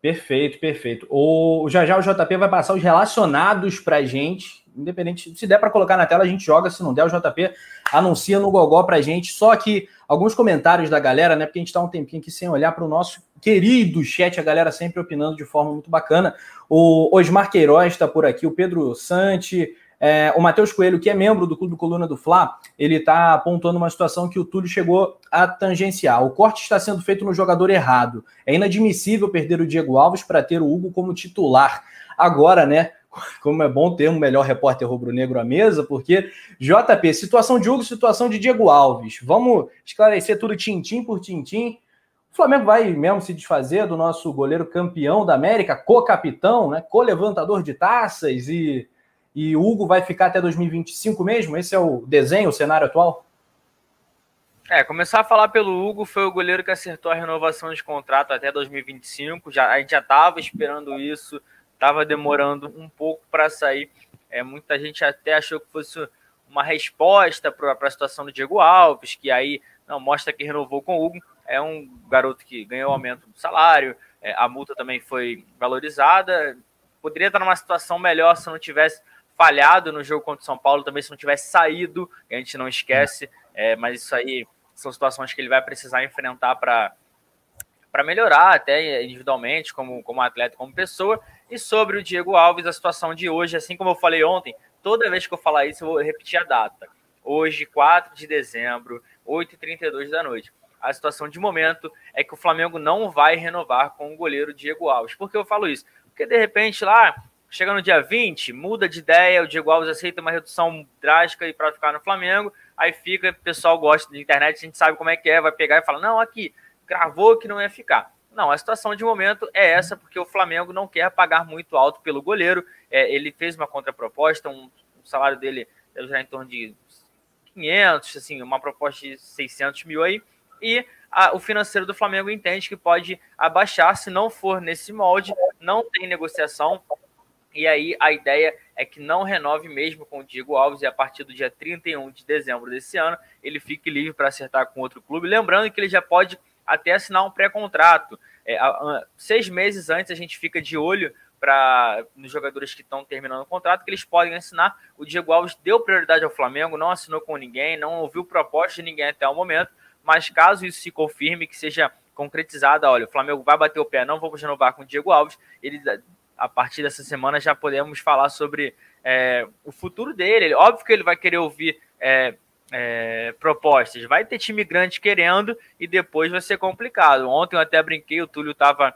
Perfeito, perfeito. O, já já o JP vai passar os relacionados para a gente, independente, se der para colocar na tela a gente joga, se não der o JP anuncia no Gogó para a gente. Só que alguns comentários da galera, né? Porque a gente está um tempinho aqui sem olhar para o nosso querido chat, a galera sempre opinando de forma muito bacana. O Osmar Queiroz está por aqui, o Pedro Sante, é, o Matheus Coelho, que é membro do Clube Coluna do Fla, ele está apontando uma situação que o Túlio chegou a tangenciar. O corte está sendo feito no jogador errado. É inadmissível perder o Diego Alves para ter o Hugo como titular. Agora, né? Como é bom ter um melhor repórter rubro-negro à mesa, porque JP, situação de Hugo, situação de Diego Alves. Vamos esclarecer tudo tintim por tintim. O Flamengo vai mesmo se desfazer do nosso goleiro campeão da América, co-capitão, né? Co-levantador de taças e e o Hugo vai ficar até 2025 mesmo? Esse é o desenho, o cenário atual? É, começar a falar pelo Hugo, foi o goleiro que acertou a renovação de contrato até 2025. Já, a gente já estava esperando isso, estava demorando um pouco para sair. É, muita gente até achou que fosse uma resposta para a situação do Diego Alves, que aí não mostra que renovou com o Hugo. É um garoto que ganhou aumento do salário, é, a multa também foi valorizada. Poderia estar numa situação melhor se não tivesse falhado no jogo contra o São Paulo, também se não tivesse saído, a gente não esquece, é, mas isso aí são situações que ele vai precisar enfrentar para para melhorar até individualmente, como, como atleta, como pessoa. E sobre o Diego Alves, a situação de hoje, assim como eu falei ontem, toda vez que eu falar isso, eu vou repetir a data. Hoje, 4 de dezembro, 8h32 da noite. A situação de momento é que o Flamengo não vai renovar com o goleiro Diego Alves. Por que eu falo isso? Porque de repente lá, chega no dia 20, muda de ideia, o Diego Alves aceita uma redução drástica para ficar no Flamengo aí fica, o pessoal gosta de internet, a gente sabe como é que é, vai pegar e fala, não, aqui, gravou que não ia ficar. Não, a situação de momento é essa, porque o Flamengo não quer pagar muito alto pelo goleiro, é, ele fez uma contraproposta, um, um salário dele já em torno de 500, assim, uma proposta de 600 mil aí, e a, o financeiro do Flamengo entende que pode abaixar, se não for nesse molde, não tem negociação, e aí a ideia é que não renove mesmo com o Diego Alves e a partir do dia 31 de dezembro desse ano ele fique livre para acertar com outro clube. Lembrando que ele já pode até assinar um pré-contrato. É, seis meses antes a gente fica de olho para nos jogadores que estão terminando o contrato, que eles podem assinar. O Diego Alves deu prioridade ao Flamengo, não assinou com ninguém, não ouviu proposta de ninguém até o momento, mas caso isso se confirme, que seja concretizada, olha, o Flamengo vai bater o pé, não vamos renovar com o Diego Alves, ele a partir dessa semana já podemos falar sobre é, o futuro dele. Óbvio que ele vai querer ouvir é, é, propostas. Vai ter time grande querendo e depois vai ser complicado. Ontem eu até brinquei, o Túlio estava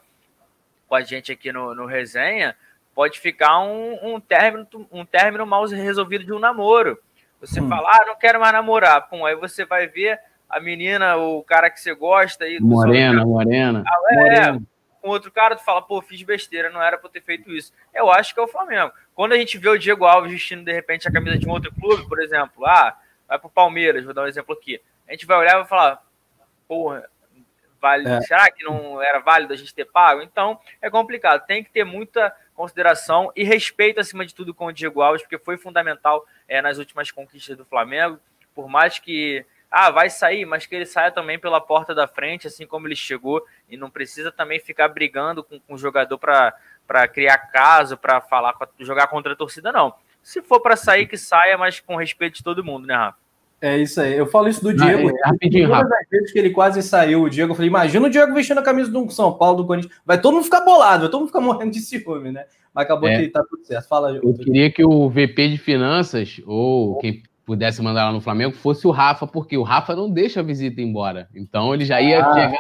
com a gente aqui no, no resenha. Pode ficar um, um, término, um término mal resolvido de um namoro. Você hum. fala, ah, não quero mais namorar. Pum, aí você vai ver a menina, o cara que você gosta. Aí, morena, morena. Ah, é, morena com outro cara, tu fala, pô, fiz besteira, não era pra ter feito isso. Eu acho que é o Flamengo. Quando a gente vê o Diego Alves vestindo, de repente, a camisa de um outro clube, por exemplo, ah, vai pro Palmeiras, vou dar um exemplo aqui. A gente vai olhar e vai falar, porra, vale, é. será que não era válido a gente ter pago? Então, é complicado. Tem que ter muita consideração e respeito, acima de tudo, com o Diego Alves, porque foi fundamental é, nas últimas conquistas do Flamengo. Por mais que ah, vai sair, mas que ele saia também pela porta da frente, assim como ele chegou, e não precisa também ficar brigando com, com o jogador para criar caso, para falar, jogar contra a torcida, não. Se for para sair, que saia, mas com respeito de todo mundo, né, Rafa? É isso aí. Eu falo isso do Diego. Ah, é, rapidinho, Todas as vezes que ele quase saiu, o Diego, eu falei, imagina o Diego vestindo a camisa do São Paulo, do Corinthians. Vai todo mundo ficar bolado, vai todo mundo ficar morrendo de ciúme, né? Mas acabou é. que tá tudo certo. Fala, Eu queria que o VP de Finanças, ou quem pudesse mandar lá no Flamengo fosse o Rafa, porque o Rafa não deixa a visita embora. Então ele já ia ah. chegar.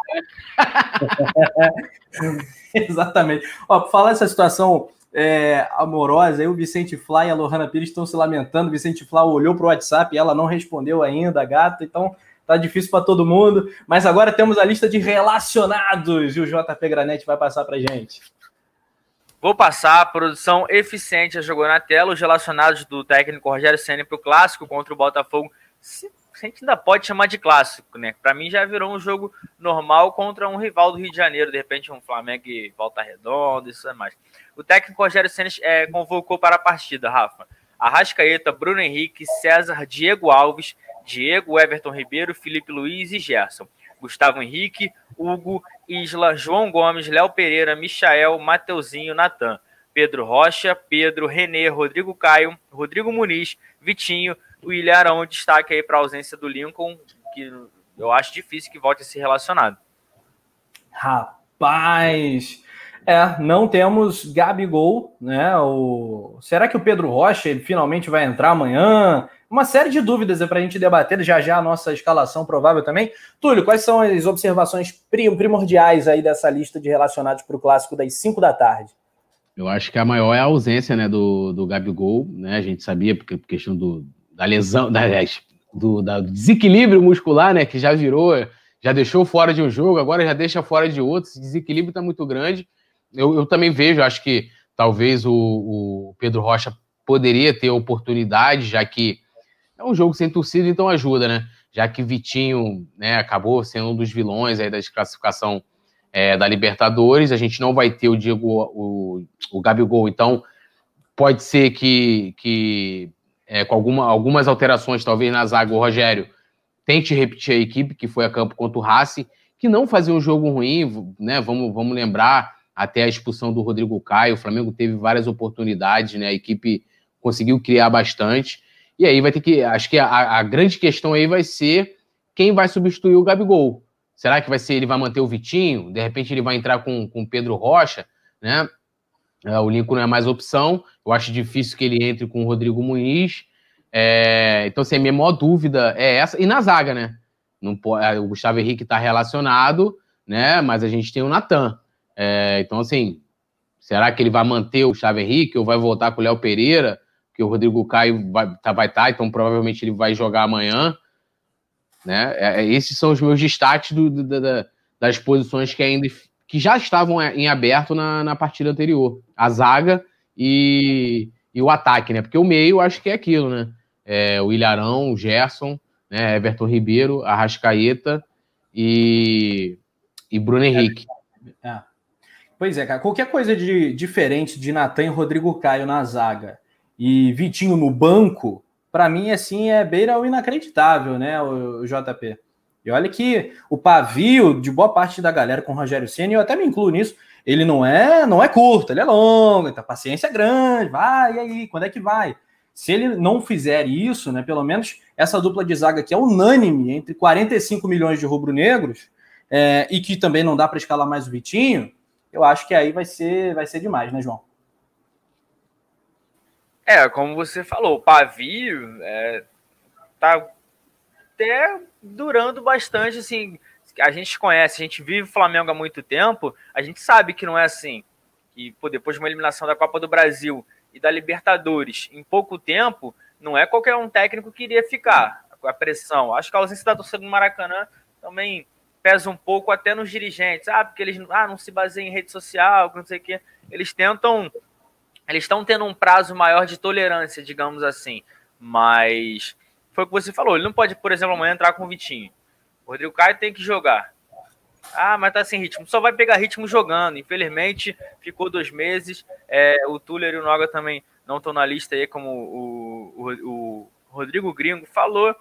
Exatamente. Ó, falar essa situação é, amorosa, aí o Vicente Flá e a Lohana Pires estão se lamentando. O Vicente Flá olhou para o WhatsApp e ela não respondeu ainda, a gata, então tá difícil para todo mundo. Mas agora temos a lista de relacionados e o JP Granete vai passar para gente. Vou passar a produção eficiente já jogou na tela os relacionados do técnico Rogério Senna para o clássico contra o Botafogo. Se, a gente ainda pode chamar de clássico, né? Para mim já virou um jogo normal contra um rival do Rio de Janeiro, de repente um Flamengo e Volta Redonda, isso é mais. O técnico Rogério Senna é, convocou para a partida, Rafa. Arrascaeta, Bruno Henrique, César, Diego Alves, Diego, Everton Ribeiro, Felipe Luiz e Gerson. Gustavo Henrique, Hugo, Isla, João Gomes, Léo Pereira, Michael, Mateuzinho, Natan, Pedro Rocha, Pedro, Renê, Rodrigo Caio, Rodrigo Muniz, Vitinho, o Ilharão, destaque aí para a ausência do Lincoln, que eu acho difícil que volte a ser relacionado. Rapaz, é, não temos Gabigol, né? O... Será que o Pedro Rocha ele finalmente vai entrar amanhã? Uma série de dúvidas para a gente debater já já a nossa escalação provável também. Túlio, quais são as observações primordiais aí dessa lista de relacionados para o clássico das 5 da tarde? Eu acho que a maior é a ausência né, do, do Gabigol, né? A gente sabia, porque por questão do, da lesão, da, do, da, desequilíbrio muscular, né? Que já virou, já deixou fora de um jogo, agora já deixa fora de outro. Esse desequilíbrio está muito grande. Eu, eu também vejo, acho que talvez o, o Pedro Rocha poderia ter oportunidade, já que é um jogo sem torcida, então ajuda, né? já que Vitinho né, acabou sendo um dos vilões aí da desclassificação é, da Libertadores. A gente não vai ter o Diego, o, o Gabigol, então pode ser que, que é, com alguma, algumas alterações, talvez na zaga, o Rogério tente repetir a equipe que foi a campo contra o Racing, que não fazia um jogo ruim, né? Vamos, vamos lembrar até a expulsão do Rodrigo Caio, o Flamengo teve várias oportunidades, né? A equipe conseguiu criar bastante. E aí vai ter que. Acho que a, a grande questão aí vai ser quem vai substituir o Gabigol. Será que vai ser ele vai manter o Vitinho? De repente ele vai entrar com o Pedro Rocha, né? É, o Lincoln não é mais opção. Eu acho difícil que ele entre com o Rodrigo Muniz. É, então, assim, a minha maior dúvida é essa. E na zaga, né? Não pode, é, o Gustavo Henrique está relacionado, né? Mas a gente tem o Natan. É, então, assim, será que ele vai manter o Gustavo Henrique ou vai voltar com o Léo Pereira? Que o Rodrigo Caio vai tá, estar, tá, então provavelmente ele vai jogar amanhã. Né? É, é esses são os meus destaques do, do, do, das posições que ainda que já estavam em aberto na, na partida anterior. A zaga e, e o ataque, né? Porque o meio acho que é aquilo, né? É, o Ilharão, o Gerson, né? Everton Ribeiro, Arrascaeta e, e Bruno Henrique. É. Pois é, cara. Qualquer coisa de diferente de Natan e Rodrigo Caio na zaga e Vitinho no banco, para mim, assim, é beira o inacreditável, né, o, JP? E olha que o pavio de boa parte da galera com o Rogério Senna, eu até me incluo nisso, ele não é não é curto, ele é longo, então a paciência é grande, vai, e aí, quando é que vai? Se ele não fizer isso, né, pelo menos essa dupla de zaga que é unânime entre 45 milhões de rubro-negros, é, e que também não dá para escalar mais o Vitinho, eu acho que aí vai ser, vai ser demais, né, João? É, como você falou, o pavio é, tá até durando bastante, assim, a gente conhece, a gente vive o Flamengo há muito tempo, a gente sabe que não é assim. Que pô, depois de uma eliminação da Copa do Brasil e da Libertadores em pouco tempo, não é qualquer um técnico que iria ficar. A pressão. Acho que a ausência da torcida do Maracanã também pesa um pouco até nos dirigentes. Ah, porque eles ah, não se baseiam em rede social, não sei o quê. Eles tentam. Eles estão tendo um prazo maior de tolerância, digamos assim. Mas foi o que você falou. Ele não pode, por exemplo, amanhã entrar com o Vitinho. O Rodrigo Caio tem que jogar. Ah, mas tá sem ritmo. Só vai pegar ritmo jogando. Infelizmente, ficou dois meses. É, o Tuller e o Noga também não estão na lista aí, como o, o, o Rodrigo Gringo falou.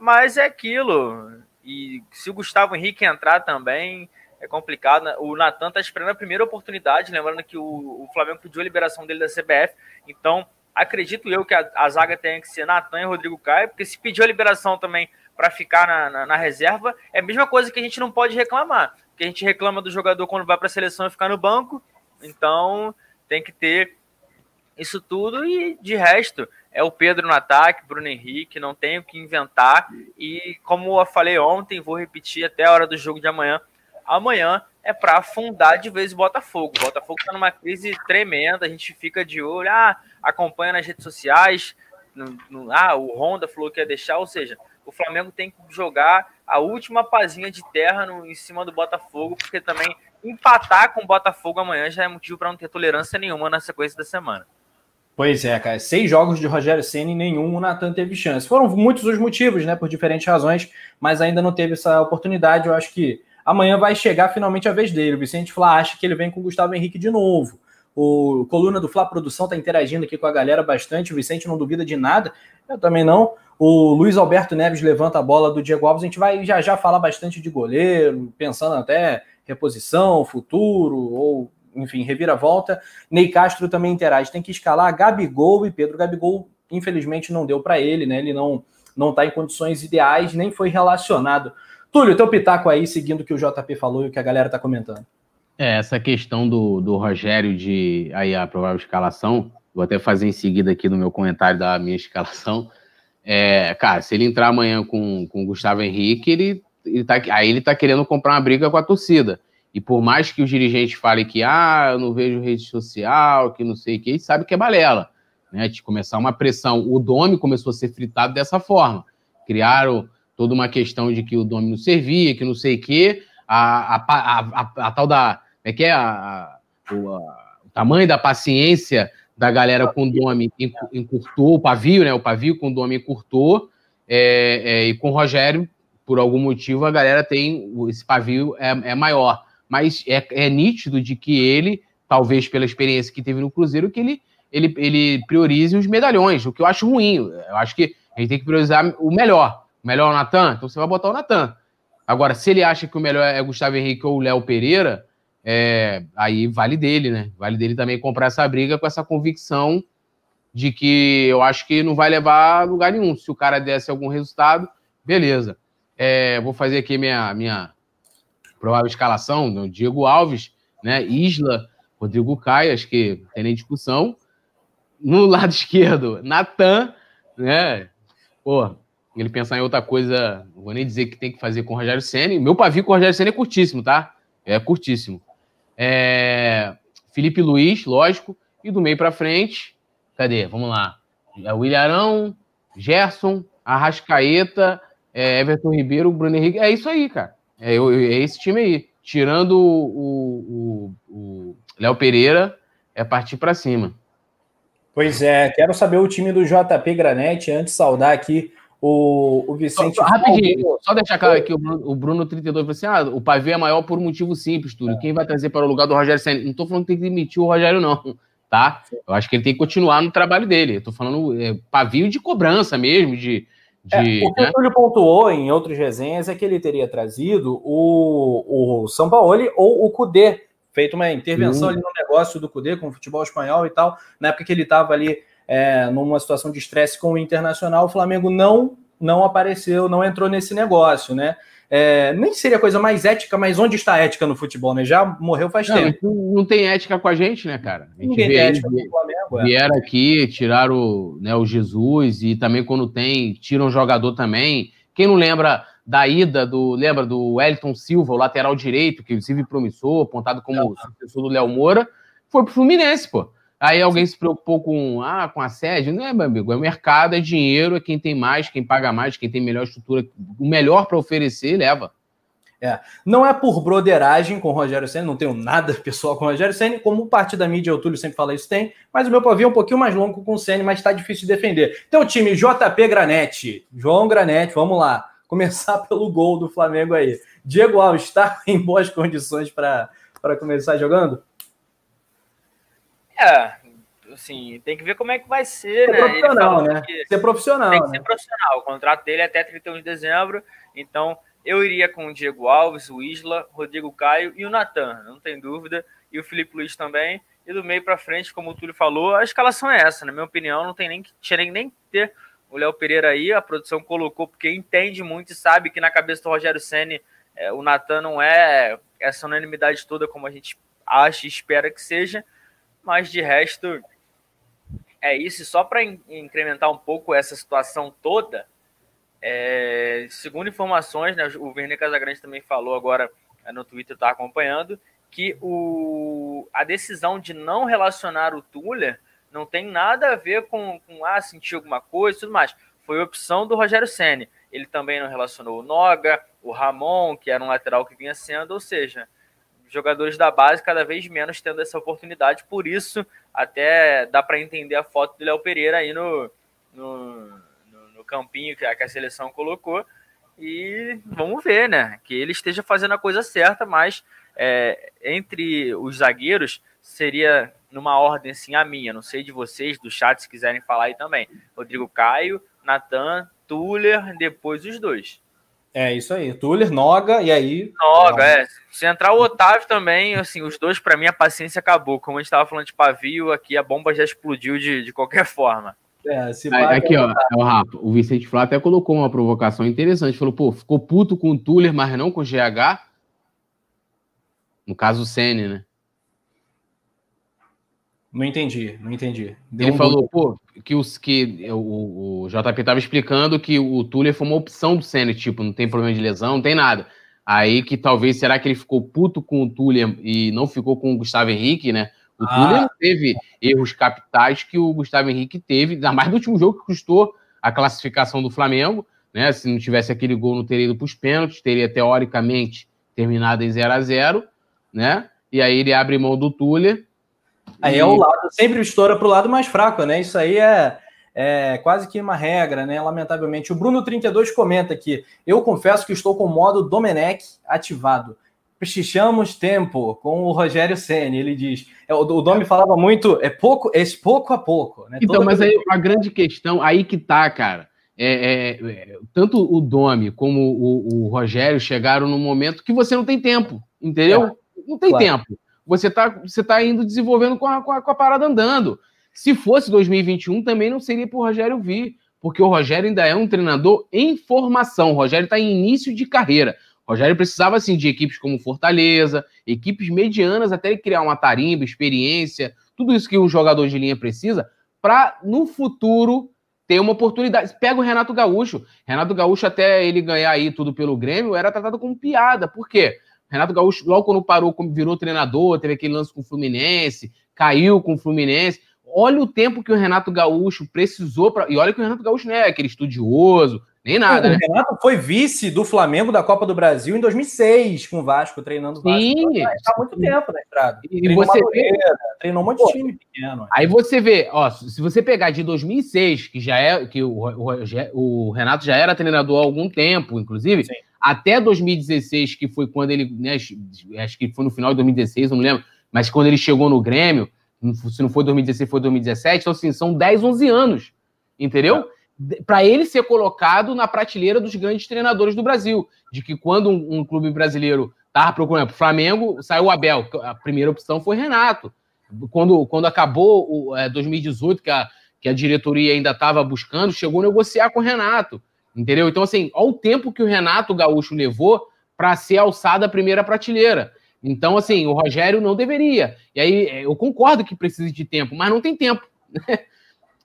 Mas é aquilo. E se o Gustavo Henrique entrar também, é complicado. Né? O Natan tá esperando a primeira oportunidade. Lembrando que o, o Flamengo pediu a liberação dele da CBF. Então, acredito eu que a, a zaga tenha que ser Natan e Rodrigo Caio, porque se pediu a liberação também para ficar na, na, na, reserva, é a mesma coisa que a gente não pode reclamar. Que a gente reclama do jogador quando vai para a seleção e ficar no banco. Então, tem que ter isso tudo e de resto é o Pedro no ataque, Bruno Henrique, não tenho o que inventar. E como eu falei ontem, vou repetir até a hora do jogo de amanhã. Amanhã é para afundar de vez o Botafogo. O Botafogo está numa crise tremenda, a gente fica de olho, ah, acompanha nas redes sociais, no, no, ah, o Honda falou que ia deixar, ou seja, o Flamengo tem que jogar a última pazinha de terra no, em cima do Botafogo, porque também empatar com o Botafogo amanhã já é motivo para não ter tolerância nenhuma na sequência da semana. Pois é, cara. Seis jogos de Rogério Senna e nenhum o Natan teve chance. Foram muitos os motivos, né? Por diferentes razões, mas ainda não teve essa oportunidade. Eu acho que amanhã vai chegar finalmente a vez dele. O Vicente Flá acha que ele vem com o Gustavo Henrique de novo. O Coluna do Flá Produção está interagindo aqui com a galera bastante. O Vicente não duvida de nada. Eu também não. O Luiz Alberto Neves levanta a bola do Diego Alves. A gente vai já já falar bastante de goleiro, pensando até reposição, futuro, ou enfim, reviravolta. Ney Castro também interage. Tem que escalar Gabigol e Pedro. Gabigol, infelizmente, não deu para ele, né? Ele não não está em condições ideais, nem foi relacionado. Túlio, teu pitaco aí, seguindo o que o JP falou e o que a galera está comentando. É, essa questão do, do Rogério de aí a provável escalação, vou até fazer em seguida aqui no meu comentário da minha escalação. É, cara, se ele entrar amanhã com, com o Gustavo Henrique, ele, ele tá, aí ele tá querendo comprar uma briga com a torcida. E por mais que os dirigentes falem que ah, eu não vejo rede social, que não sei o que, sabe que é balela. Né? De começar uma pressão. O Domi começou a ser fritado dessa forma. Criaram toda uma questão de que o Domi não servia, que não sei o que. A, a, a, a, tal da. É que é a, o, o tamanho da paciência da galera com o Domi encurtou, o pavio, né? O pavio com o Domi encurtou. é, é, e com o Rogério, por algum motivo, a galera tem esse pavio é, é maior. Mas é, é nítido de que ele, talvez pela experiência que teve no Cruzeiro, que ele, ele, ele priorize os medalhões, o que eu acho ruim. Eu acho que a gente tem que priorizar o melhor. Melhor o Natan, então você vai botar o Natan. Agora, se ele acha que o melhor é Gustavo Henrique ou o Léo Pereira, é, aí vale dele, né? Vale dele também comprar essa briga com essa convicção de que eu acho que não vai levar a lugar nenhum. Se o cara desse algum resultado, beleza. É, vou fazer aqui minha, minha provável escalação: do Diego Alves, né? Isla, Rodrigo Caio, acho que tem nem discussão. No lado esquerdo, Natan, né? Pô, ele pensar em outra coisa, não vou nem dizer que tem que fazer com o Rogério Senna. Meu pavio com o Rogério Senna é curtíssimo, tá? É curtíssimo. É... Felipe Luiz, lógico. E do meio para frente, cadê? Vamos lá. É o Ilharão, Gerson, Arrascaeta, é Everton Ribeiro, Bruno Henrique. É isso aí, cara. É, é esse time aí. Tirando o, Léo Pereira, é partir para cima. Pois é, quero saber o time do JP Granete, antes saudar aqui o, o Vicente. Só, rapidinho, só deixar claro aqui, o Bruno, o Bruno 32 falou assim: ah, o pavê é maior por um motivo simples, Túlio. É. Quem vai trazer para o lugar do Rogério Senna? Não estou falando que tem que demitir o Rogério, não. Tá? Eu acho que ele tem que continuar no trabalho dele. Estou falando é, pavio de cobrança mesmo, de. de é, o que né? o Túlio pontuou em outros resenhas é que ele teria trazido o, o São Paulo ou o Cudê, feito uma intervenção ali no negócio do Cudê com o futebol espanhol e tal, na época que ele estava ali é, numa situação de estresse com o Internacional, o Flamengo não não apareceu, não entrou nesse negócio, né? É, nem seria coisa mais ética, mas onde está a ética no futebol, né? Já morreu faz não, tempo. Não tem ética com a gente, né, cara? A gente Ninguém tem ética com o Flamengo. É. Vieram aqui, tiraram né, o Jesus e também quando tem, tiram o jogador também. Quem não lembra da ida do, lembra do Wellington Silva, o lateral direito, que inclusive promissor, apontado como sucessor do Léo Moura, foi pro Fluminense, pô. Aí alguém se preocupou com, ah, com a sede? Não é, meu amigo, é mercado, é dinheiro, é quem tem mais, quem paga mais, quem tem melhor estrutura, o melhor para oferecer, leva. É. Não é por broderagem com o Rogério Senna, não tenho nada pessoal com o Rogério Senna, como parte da mídia, o Túlio sempre fala isso, tem, mas o meu pavio é um pouquinho mais longo com o Senna, mas está difícil de defender. Então, time JP Granete, João Granete, vamos lá, começar pelo gol do Flamengo aí. Diego Alves está em boas condições para começar jogando? É, assim, tem que ver como é que vai ser, ser né? Profissional, né? Ser profissional. Tem que né? ser profissional. O contrato dele é até 31 de dezembro, então eu iria com o Diego Alves, o Isla, Rodrigo Caio e o Natan, não tem dúvida, e o Felipe Luiz também. E do meio para frente, como o Túlio falou, a escalação é essa, na minha opinião, não tem nem que tinha nem que ter o Léo Pereira aí, a produção colocou porque entende muito e sabe que na cabeça do Rogério Ceni é, o Natan não é essa unanimidade toda como a gente acha e espera que seja mas de resto é isso. Só para incrementar um pouco essa situação toda, é, segundo informações, né, o Werner Casagrande também falou agora é, no Twitter, está acompanhando, que o, a decisão de não relacionar o Tuller não tem nada a ver com, com ah, sentir alguma coisa e tudo mais. Foi opção do Rogério Senni. Ele também não relacionou o Noga, o Ramon, que era um lateral que vinha sendo, ou seja, jogadores da base cada vez menos tendo essa oportunidade. Por isso, até dá para entender a foto do Léo Pereira aí no, no, no, no campinho que a, que a seleção colocou. E vamos ver, né? Que ele esteja fazendo a coisa certa, mas é, entre os zagueiros seria numa ordem assim a minha. Não sei de vocês, do chat, se quiserem falar aí também. Rodrigo Caio, Natan, Tuller, depois os dois. É isso aí. Tuller, Noga e aí. Noga, é. Se entrar o Otávio também, assim, os dois, para mim, a paciência acabou. Como a gente estava falando de pavio, aqui a bomba já explodiu de, de qualquer forma. É, se aí, aqui, ó, é o Rafa. O Vicente Flá até colocou uma provocação interessante. Falou, pô, ficou puto com o Tuller, mas não com o GH. No caso, o Sene, né? Não entendi, não entendi. Deu Ele um falou, pô, que, os, que o, o JP estava explicando que o Tuller foi uma opção do Senna, tipo, não tem problema de lesão, não tem nada. Aí que talvez, será que ele ficou puto com o Tuller e não ficou com o Gustavo Henrique, né? O ah. Tuller não teve erros capitais que o Gustavo Henrique teve, ainda mais no último jogo que custou a classificação do Flamengo, né? Se não tivesse aquele gol, não teria ido para os pênaltis, teria teoricamente terminado em 0 a 0 né? E aí ele abre mão do Tuller Aí é o lado, sempre estoura para o lado mais fraco, né? Isso aí é, é quase que uma regra, né? Lamentavelmente. O Bruno32 comenta aqui: eu confesso que estou com o modo Domenech ativado. Prestichamos tempo com o Rogério Senna. Ele diz: é, o, o Domi falava muito, é pouco, é pouco a pouco. Né? Então, Toda mas aí a grande questão, aí que tá, cara. É, é, é, tanto o Domi como o, o, Rogério chegaram num momento que você não tem tempo, entendeu? É, não tem claro. tempo. Você está você tá indo desenvolvendo com a, com, a, com a parada andando. Se fosse 2021, também não seria para o Rogério vir, porque o Rogério ainda é um treinador em formação. O Rogério está em início de carreira. O Rogério precisava assim de equipes como Fortaleza, equipes medianas, até ele criar uma tarimba, experiência, tudo isso que um jogador de linha precisa, para no futuro ter uma oportunidade. Pega o Renato Gaúcho. Renato Gaúcho, até ele ganhar aí tudo pelo Grêmio, era tratado como piada. Por quê? Renato Gaúcho, logo quando parou, virou treinador, teve aquele lance com o Fluminense, caiu com o Fluminense. Olha o tempo que o Renato Gaúcho precisou para. E olha que o Renato Gaúcho não é aquele estudioso, nem nada. O né? Renato foi vice do Flamengo da Copa do Brasil em 2006, com o Vasco, treinando o Vasco. Sim. Está muito tempo na estrada. E treinou você vê... treinou um monte de time pequeno. Aí você vê, ó, se você pegar de 2006, que já é que o, o, o Renato já era treinador há algum tempo, inclusive, Sim. até 2016, que foi quando ele, né, acho que foi no final de 2016, não lembro, mas quando ele chegou no Grêmio, se não foi 2016, foi 2017. Então, assim, são 10, 11 anos, entendeu? É. Para ele ser colocado na prateleira dos grandes treinadores do Brasil. De que quando um, um clube brasileiro estava procurando, Flamengo, saiu o Abel. A primeira opção foi Renato. Quando, quando acabou o é, 2018, que a, que a diretoria ainda estava buscando, chegou a negociar com o Renato. Entendeu? Então, assim, olha o tempo que o Renato Gaúcho levou para ser alçado à primeira prateleira. Então, assim, o Rogério não deveria. E aí, é, eu concordo que precisa de tempo, mas não tem tempo.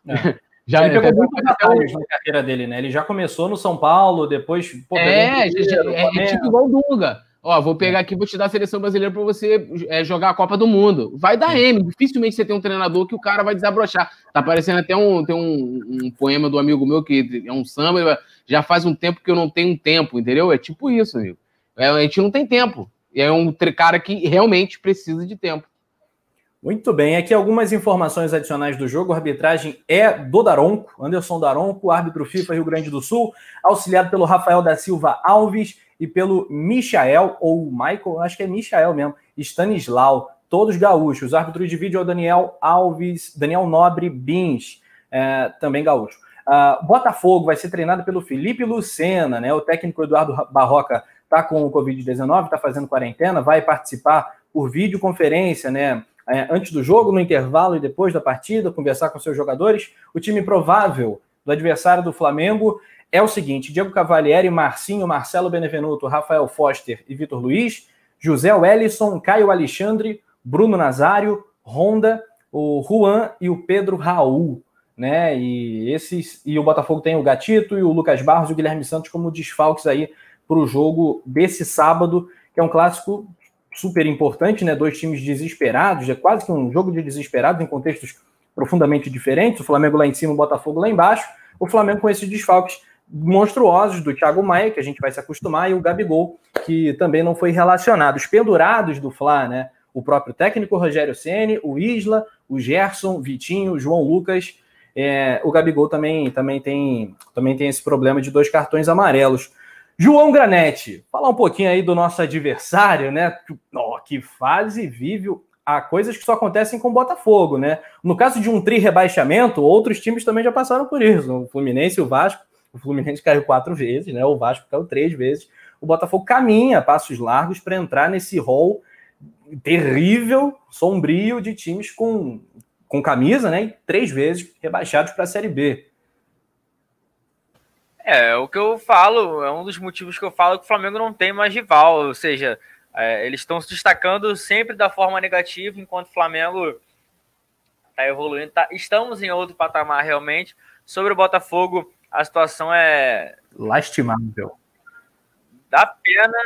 É. Já ele pegou muito na carreira dele, né? Ele já começou no São Paulo, depois. Pô, é, é, é, tipo igual o Dunga. Ó, vou pegar aqui, vou te dar a seleção brasileira para você é, jogar a Copa do Mundo. Vai dar M. Dificilmente você tem um treinador que o cara vai desabrochar. Tá parecendo até um, tem um, um poema do amigo meu que é um samba. Já faz um tempo que eu não tenho tempo, entendeu? É tipo isso, amigo. É, a gente não tem tempo. E é um cara que realmente precisa de tempo. Muito bem, aqui algumas informações adicionais do jogo. A arbitragem é do Daronco, Anderson Daronco, árbitro FIFA Rio Grande do Sul, auxiliado pelo Rafael da Silva Alves e pelo Michael, ou Michael, acho que é Michael mesmo, Stanislau, todos gaúchos. Árbitro de vídeo é o Daniel Alves, Daniel Nobre Bins, é, também gaúcho. Uh, Botafogo vai ser treinado pelo Felipe Lucena, né? O técnico Eduardo Barroca está com o Covid-19, está fazendo quarentena, vai participar por videoconferência, né? É, antes do jogo, no intervalo e depois da partida, conversar com seus jogadores. O time provável do adversário do Flamengo é o seguinte: Diego Cavalieri, Marcinho, Marcelo Benevenuto, Rafael Foster e Vitor Luiz, José Wellison, Caio Alexandre, Bruno Nazário, Honda, o Juan e o Pedro Raul. Né? E esses e o Botafogo tem o Gatito e o Lucas Barros e o Guilherme Santos como desfalques aí para o jogo desse sábado, que é um clássico super importante, né? Dois times desesperados, é quase que um jogo de desesperados em contextos profundamente diferentes. O Flamengo lá em cima, o Botafogo lá embaixo. O Flamengo com esses desfalques monstruosos do Thiago Maia, que a gente vai se acostumar, e o Gabigol, que também não foi relacionado. Os pendurados do Fla, né? O próprio técnico Rogério Ceni, o Isla, o Gerson, Vitinho, João Lucas. É, o Gabigol também, também, tem, também tem esse problema de dois cartões amarelos. João Granete, falar um pouquinho aí do nosso adversário, né? Oh, que fase vive há coisas que só acontecem com o Botafogo, né? No caso de um tri rebaixamento, outros times também já passaram por isso. O Fluminense e o Vasco. O Fluminense caiu quatro vezes, né? O Vasco caiu três vezes. O Botafogo caminha passos largos para entrar nesse rol terrível, sombrio de times com, com camisa, né? E três vezes rebaixados para a Série B. É, o que eu falo, é um dos motivos que eu falo que o Flamengo não tem mais rival, ou seja, é, eles estão se destacando sempre da forma negativa, enquanto o Flamengo está evoluindo. Tá, estamos em outro patamar realmente. Sobre o Botafogo, a situação é. Lastimável. Dá pena.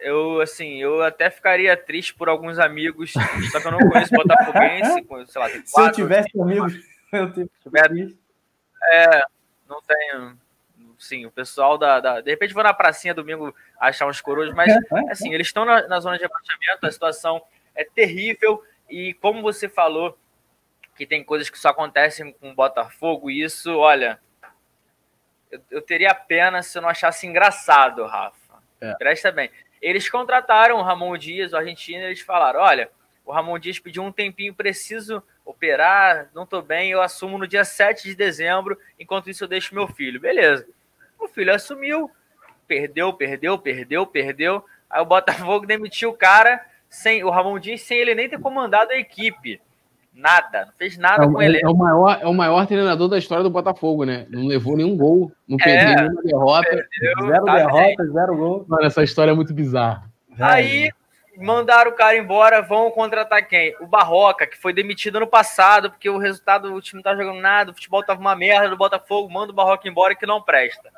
Eu, assim, eu até ficaria triste por alguns amigos, só que eu não conheço Botafoguense, sei lá, tem quatro, Se eu tivesse amigos, eu teria. É, não tenho sim, o pessoal da, da, De repente vou na pracinha domingo achar uns coroas, mas assim, eles estão na, na zona de rebaixamento, a situação é terrível, e como você falou, que tem coisas que só acontecem com o Botafogo, e isso, olha, eu, eu teria pena se eu não achasse engraçado, Rafa. É. Presta bem. Eles contrataram o Ramon Dias, o argentino, e eles falaram: olha, o Ramon Dias pediu um tempinho, preciso operar, não tô bem, eu assumo no dia 7 de dezembro, enquanto isso eu deixo meu filho. Beleza. O filho assumiu, perdeu, perdeu, perdeu, perdeu. Aí o Botafogo demitiu o cara, sem o Ramon Dias, sem ele nem ter comandado a equipe. Nada, não fez nada é, com ele. É o, maior, é o maior treinador da história do Botafogo, né? Não levou nenhum gol, não é, perdeu nenhuma derrota. Perdeu, zero tá derrota, bem. zero gol. Mano, essa história é muito bizarra. Aí mandaram o cara embora, vão contratar quem? O Barroca, que foi demitido ano passado, porque o resultado, o time não tá jogando nada, o futebol tava uma merda do Botafogo, manda o Barroca embora que não presta.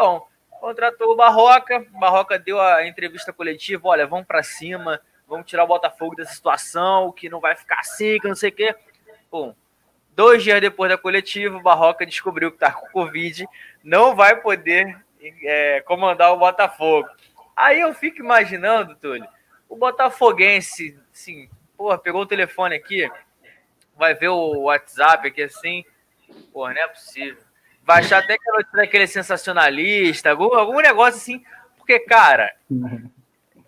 Bom, contratou o Barroca, o Barroca deu a entrevista coletiva, olha, vamos para cima, vamos tirar o Botafogo dessa situação, que não vai ficar assim, que não sei o quê. Bom, dois dias depois da coletiva, o Barroca descobriu que tá com Covid, não vai poder é, comandar o Botafogo. Aí eu fico imaginando, Túlio, o Botafoguense, assim, porra, pegou o telefone aqui, vai ver o WhatsApp aqui assim, porra, não é possível. Vai achar até que é aquele sensacionalista, algum, algum negócio assim, porque, cara,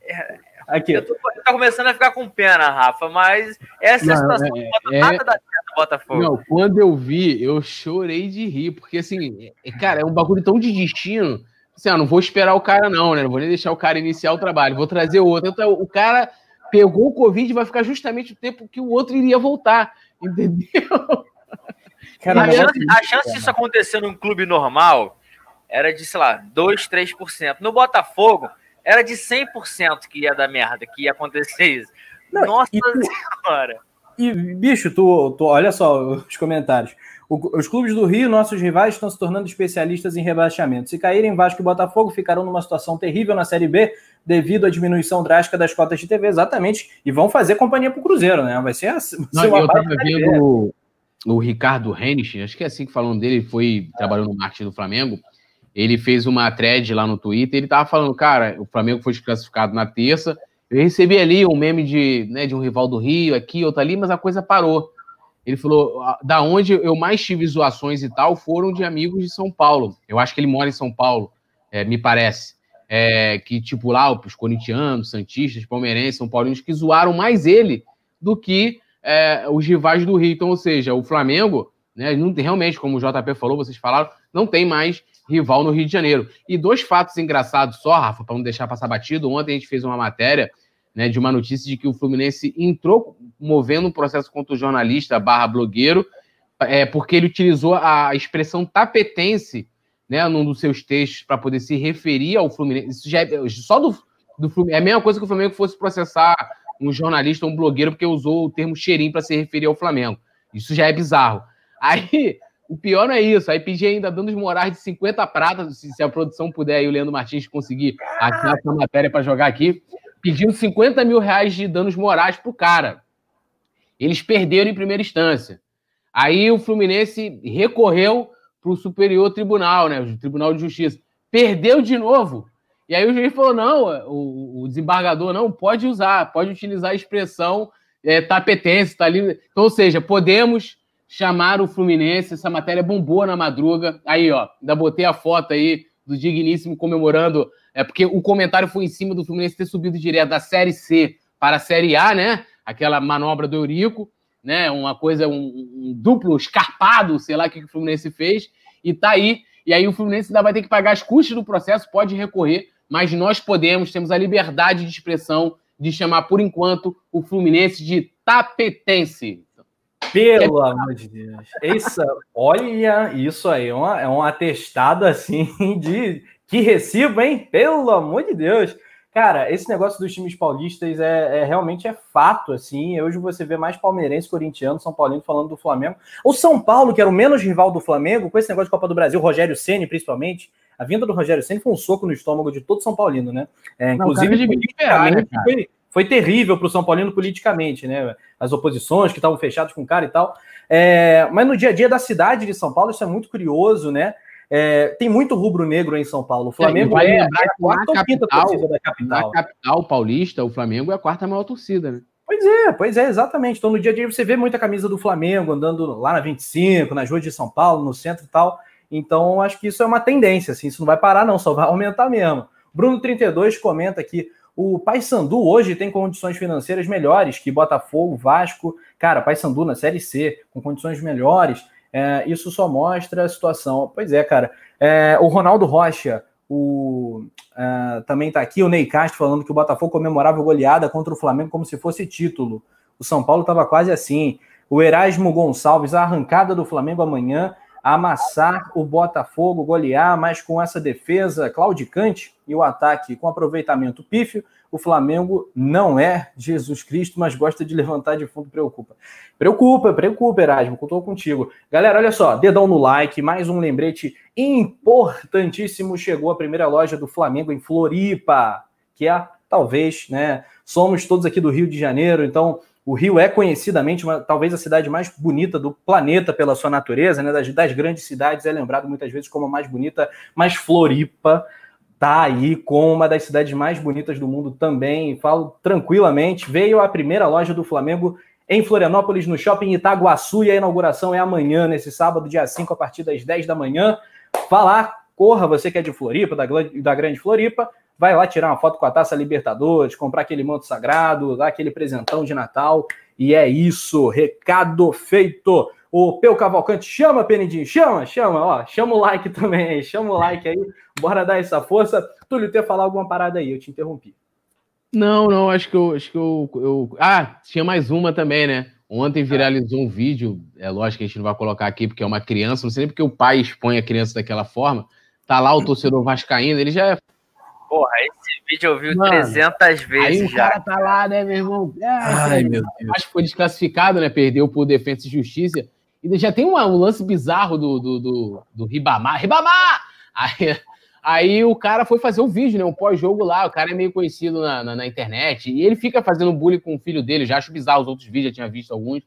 é, Aqui. Eu tô, eu tô, começando a ficar com pena, Rafa, mas essa não, situação é, é, nada da do Botafogo. Não, quando eu vi, eu chorei de rir, porque assim, é, cara, é um bagulho tão de destino. Assim, ah, não vou esperar o cara, não, né? Não vou nem deixar o cara iniciar o trabalho, vou trazer outro. Então, o cara pegou o Covid e vai ficar justamente o tempo que o outro iria voltar, entendeu? Cara, a, chance, a chance disso acontecer num clube normal era de, sei lá, 2, 3%. No Botafogo, era de 100% que ia dar merda, que ia acontecer isso. Não, Nossa e tu, senhora. E, bicho, tu, tu olha só os comentários. O, os clubes do Rio, nossos rivais, estão se tornando especialistas em rebaixamento. Se caírem Vasco e Botafogo, ficarão numa situação terrível na Série B devido à diminuição drástica das cotas de TV, exatamente. E vão fazer companhia pro Cruzeiro, né? Vai ser, assim, Não, uma eu tava vendo o, Ricardo Renich, acho que é assim que falando dele, ele foi, é. trabalhou no marketing do Flamengo ele fez uma thread lá no Twitter, ele tava falando, cara, o Flamengo foi desclassificado na terça, eu recebi ali um meme de, né, de um rival do Rio, aqui, outro ali, mas a coisa parou. Ele falou, da onde eu mais tive zoações e tal, foram de amigos de São Paulo. Eu acho que ele mora em São Paulo, é, me parece. É, que, tipo, lá, os corintianos, santistas, palmeirenses, são paulinos, que zoaram mais ele do que é, os rivais do Rio. Então, ou seja, o Flamengo, né, não, realmente, como o JP falou, vocês falaram, não tem mais rival no Rio de Janeiro. E dois fatos engraçados só, Rafa, para não deixar passar batido. Ontem a gente fez uma matéria né, de uma notícia de que o Fluminense entrou movendo um processo contra o jornalista barra blogueiro, é, porque ele utilizou a expressão tapetense né, num dos seus textos para poder se referir ao Fluminense. Isso já é, só do, do Fluminense. É a mesma coisa que o Flamengo fosse processar um jornalista, um blogueiro, porque usou o termo cheirinho para se referir ao Flamengo. Isso já é bizarro. Aí o pior não é isso. Aí pedi ainda danos morais de 50 pratas, se, se a produção puder aí, o Leandro Martins conseguir achar essa matéria para jogar aqui. Pedindo 50 mil reais de danos morais pro cara. Eles perderam em primeira instância. Aí o Fluminense recorreu para o Superior Tribunal, né? O Tribunal de Justiça. Perdeu de novo. E aí o juiz falou: não, o, o desembargador não pode usar, pode utilizar a expressão é, tapetense, tá ali. Então, ou seja, podemos chamaram o Fluminense, essa matéria bombou na madruga. Aí, ó, ainda botei a foto aí do Digníssimo comemorando, é porque o comentário foi em cima do Fluminense ter subido direto da Série C para a Série A, né? Aquela manobra do Eurico, né? Uma coisa, um, um duplo escarpado, sei lá o que o Fluminense fez, e tá aí. E aí o Fluminense ainda vai ter que pagar as custas do processo, pode recorrer, mas nós podemos, temos a liberdade de expressão de chamar, por enquanto, o Fluminense de tapetense. Pelo amor de Deus. Isso, olha, isso aí é, uma, é um atestado assim de que recibo, hein? Pelo amor de Deus. Cara, esse negócio dos times paulistas é, é, realmente é fato, assim. Hoje você vê mais palmeirense, corintiano, São Paulino falando do Flamengo. O São Paulo, que era o menos rival do Flamengo, com esse negócio de Copa do Brasil, Rogério Ceni principalmente. A vinda do Rogério Ceni foi um soco no estômago de todo São Paulino, né? É, inclusive, Não, de foi, foi terrível para o São Paulino politicamente, né? As oposições que estavam fechadas com o cara e tal. É, mas no dia a dia da cidade de São Paulo, isso é muito curioso, né? É, tem muito rubro-negro em São Paulo. O Flamengo é, é, a quarta ou quinta torcida da capital. Na capital paulista, o Flamengo é a quarta maior torcida, né? Pois é, pois é, exatamente. Então, no dia a dia você vê muita camisa do Flamengo andando lá na 25, nas ruas de São Paulo, no centro e tal. Então, acho que isso é uma tendência, assim, isso não vai parar, não, só vai aumentar mesmo. Bruno 32 comenta aqui: o Paysandu hoje tem condições financeiras melhores que Botafogo, Vasco. Cara, Paysandu na Série C, com condições melhores. É, isso só mostra a situação. Pois é, cara. É, o Ronaldo Rocha, o, uh, também está aqui o Ney Castro falando que o Botafogo comemorava a goleada contra o Flamengo como se fosse título. O São Paulo estava quase assim. O Erasmo Gonçalves, a arrancada do Flamengo amanhã, amassar o Botafogo, golear, mas com essa defesa claudicante e o ataque com aproveitamento pífio, o Flamengo não é Jesus Cristo, mas gosta de levantar de fundo, preocupa. Preocupa, preocupa, Erasmo, estou contigo. Galera, olha só, dedão no like, mais um lembrete importantíssimo. Chegou a primeira loja do Flamengo em Floripa, que é talvez, né? Somos todos aqui do Rio de Janeiro, então o Rio é conhecidamente uma, talvez a cidade mais bonita do planeta pela sua natureza, né? Das, das grandes cidades é lembrado muitas vezes como a mais bonita, mas Floripa tá aí com uma das cidades mais bonitas do mundo também. Falo tranquilamente. Veio a primeira loja do Flamengo em Florianópolis, no shopping Itaguaçu, e a inauguração é amanhã, nesse sábado, dia 5, a partir das 10 da manhã. Lá, corra, você que é de Floripa, da, da Grande Floripa, vai lá tirar uma foto com a taça Libertadores, comprar aquele manto sagrado, dar aquele presentão de Natal. E é isso, recado feito. O Peu Cavalcante chama, Penidinho, chama, chama, ó, chama o like também chama o like aí, bora dar essa força. Túlio, ter falar alguma parada aí, eu te interrompi. Não, não, acho que eu, acho que eu, eu, Ah, tinha mais uma também, né? Ontem viralizou um vídeo, é lógico que a gente não vai colocar aqui porque é uma criança, não sei nem porque o pai expõe a criança daquela forma. Tá lá o torcedor vascaíno, ele já é Porra, esse vídeo eu vi Mano, 300 vezes aí já. o cara tá lá, né, meu irmão? Ai, Ai meu Deus. Acho que foi desclassificado, né? Perdeu por defesa e justiça. E já tem um, um lance bizarro do, do, do, do Ribamar. Ribamar! Aí, aí o cara foi fazer um vídeo, né? Um pós-jogo lá. O cara é meio conhecido na, na, na, internet. E ele fica fazendo bullying com o filho dele. Já acho bizarro os outros vídeos, já tinha visto alguns.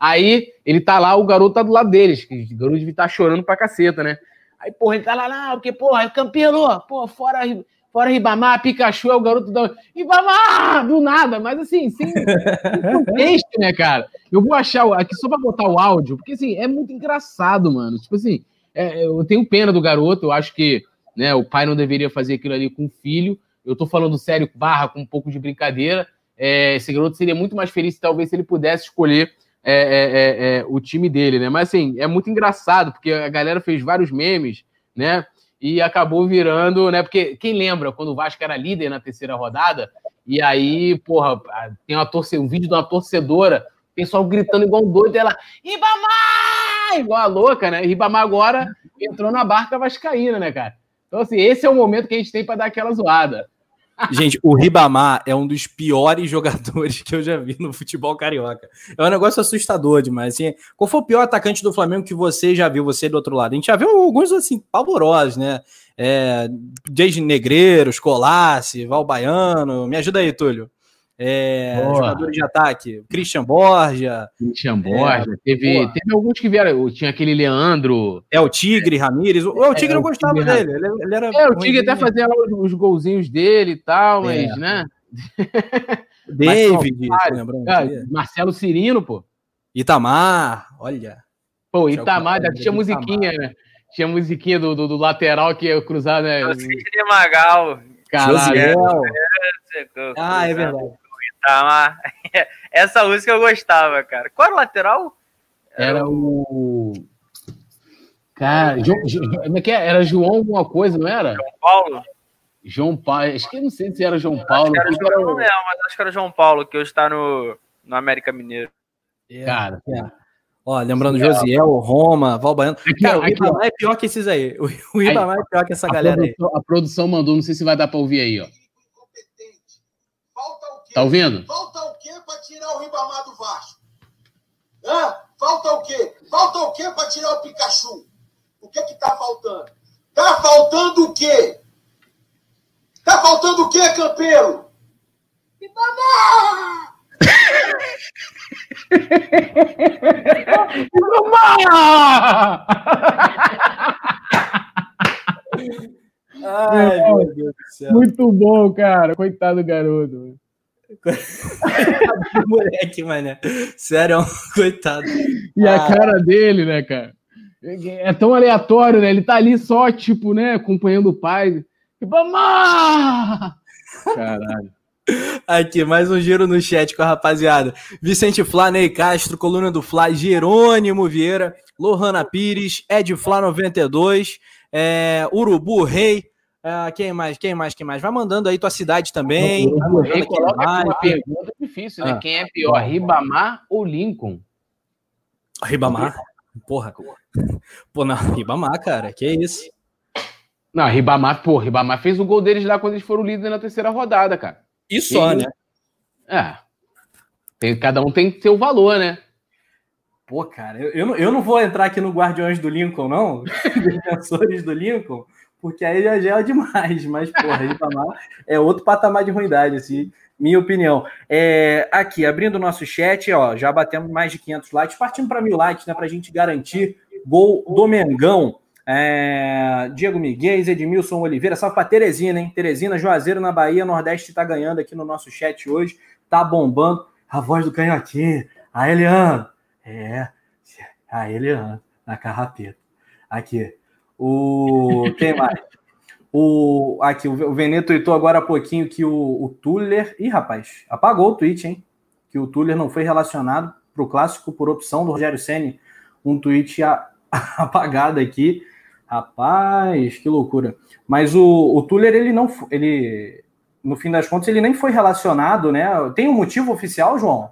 Aí ele tá lá, o garoto tá do lado deles. O garoto devia estar tá chorando pra caceta, né? Aí, porra, ele tá lá, não, porque, porra, é campeão, pô, fora, fora Ribamar, Pikachu é o garoto da. Ribamar! Do nada, mas assim, sem, sem texto, né, cara? Eu vou achar aqui só para botar o áudio, porque assim, é muito engraçado, mano. Tipo assim, é, eu tenho pena do garoto, eu acho que né, o pai não deveria fazer aquilo ali com o filho. Eu tô falando sério, barra, com um pouco de brincadeira. É, esse garoto seria muito mais feliz talvez se ele pudesse escolher é, é, é, é, o time dele, né? Mas assim, é muito engraçado, porque a galera fez vários memes, né? E acabou virando, né? Porque quem lembra quando o Vasco era líder na terceira rodada, e aí, porra, tem uma torce, um vídeo de uma torcedora pessoal gritando igual um doido, ela, Ribamar! Igual a louca, né? Ribamar agora entrou na barca vascaína, né, cara? Então, assim, esse é o momento que a gente tem para dar aquela zoada. Gente, o Ribamar é um dos piores jogadores que eu já vi no futebol carioca. É um negócio assustador demais. Assim, qual foi o pior atacante do Flamengo que você já viu, você do outro lado? A gente já viu alguns assim, pavorosos, né? É, desde Negreiros, Colasse, Val Baiano. Me ajuda aí, Túlio. É, jogadores de ataque, Christian Borja. Christian Borja. É, teve, teve alguns que vieram. Tinha aquele Leandro. É o Tigre Ramírez. O, o Tigre é, eu gostava tigre, dele. Ele, ele, era é, o Tigre até fazia os, os golzinhos dele e tal, é. mas, né? David, mas, Marcelo Cirino, pô. Itamar, olha. Pô, Itamar, tinha musiquinha, né? Tinha musiquinha do, do, do lateral que ia cruzar, né? Sidney Magal. Caralho. Ah, é verdade. Tá, essa música eu gostava, cara. Qual era o lateral? Era o. Cara, João, como é que é? Era João alguma coisa, não era? João Paulo? João Paulo, acho que não sei se era João Paulo. Acho que era, João, não lembro, mas acho que era João Paulo, que hoje está no, no América Mineiro. É, cara, é. Ó, lembrando é. Josiel, Roma, Valbaiano. Aqui, cara, o Ribamar é pior que esses aí. O Ribamar é pior que essa galera produção, aí. A produção mandou, não sei se vai dar para ouvir aí, ó. Tá ouvindo? Falta o quê para tirar o Ribamar do Vasco? Hã? Falta o quê? Falta o quê para tirar o Pikachu? O que que tá faltando? Tá faltando o quê? Tá faltando o quê, campeiro? Ribamar! Ribamar! Ai, meu Deus do céu. Muito bom, cara. Coitado do garoto. moleque, mané. Sério, coitado. E a ah. cara dele, né, cara? É tão aleatório, né? Ele tá ali só, tipo, né, acompanhando o pai. Mamá! Caralho. Aqui, mais um giro no chat com a rapaziada. Vicente Flá, Ney Castro, coluna do Flá, Jerônimo Vieira, Lohana Pires, Ed Flá 92, é, Urubu Rei. É, quem mais? Quem mais? Quem mais? Vai mandando aí tua cidade também. Coloca aqui uma pergunta difícil, né? Ah. Quem é pior, Ribamar ou Lincoln? Ribamar? Porra. Pô, não, Ribamar, cara, que isso? Não, Ribamar, pô, Ribamar fez o gol deles lá quando eles foram líderes na terceira rodada, cara. E só, e, né? É. Tem, cada um tem seu valor, né? Pô, cara, eu, eu, não, eu não vou entrar aqui no Guardiões do Lincoln, não. Defensores do Lincoln, porque aí já, é demais. Mas, porra, Ribamar é outro patamar de ruindade, assim minha opinião. É, aqui, abrindo o nosso chat, ó, já batemos mais de 500 likes, partindo para mil likes, né, para a gente garantir gol do Mengão. É, Diego Miguel, Edmilson Oliveira, salve para Teresina, hein? Teresina, Juazeiro na Bahia, Nordeste está ganhando aqui no nosso chat hoje, tá bombando. A voz do canhotinho, a Eliane, é, a Eliane, na carrapeta. Aqui, o. Quem mais? O, aqui, o Veneto tweetou agora há pouquinho que o, o Tuller. Ih, rapaz, apagou o tweet, hein? Que o Tuller não foi relacionado para o clássico por opção do Rogério Senni. Um tweet a, apagado aqui. Rapaz, que loucura. Mas o, o Tuller, ele não. Ele, no fim das contas, ele nem foi relacionado, né? Tem um motivo oficial, João?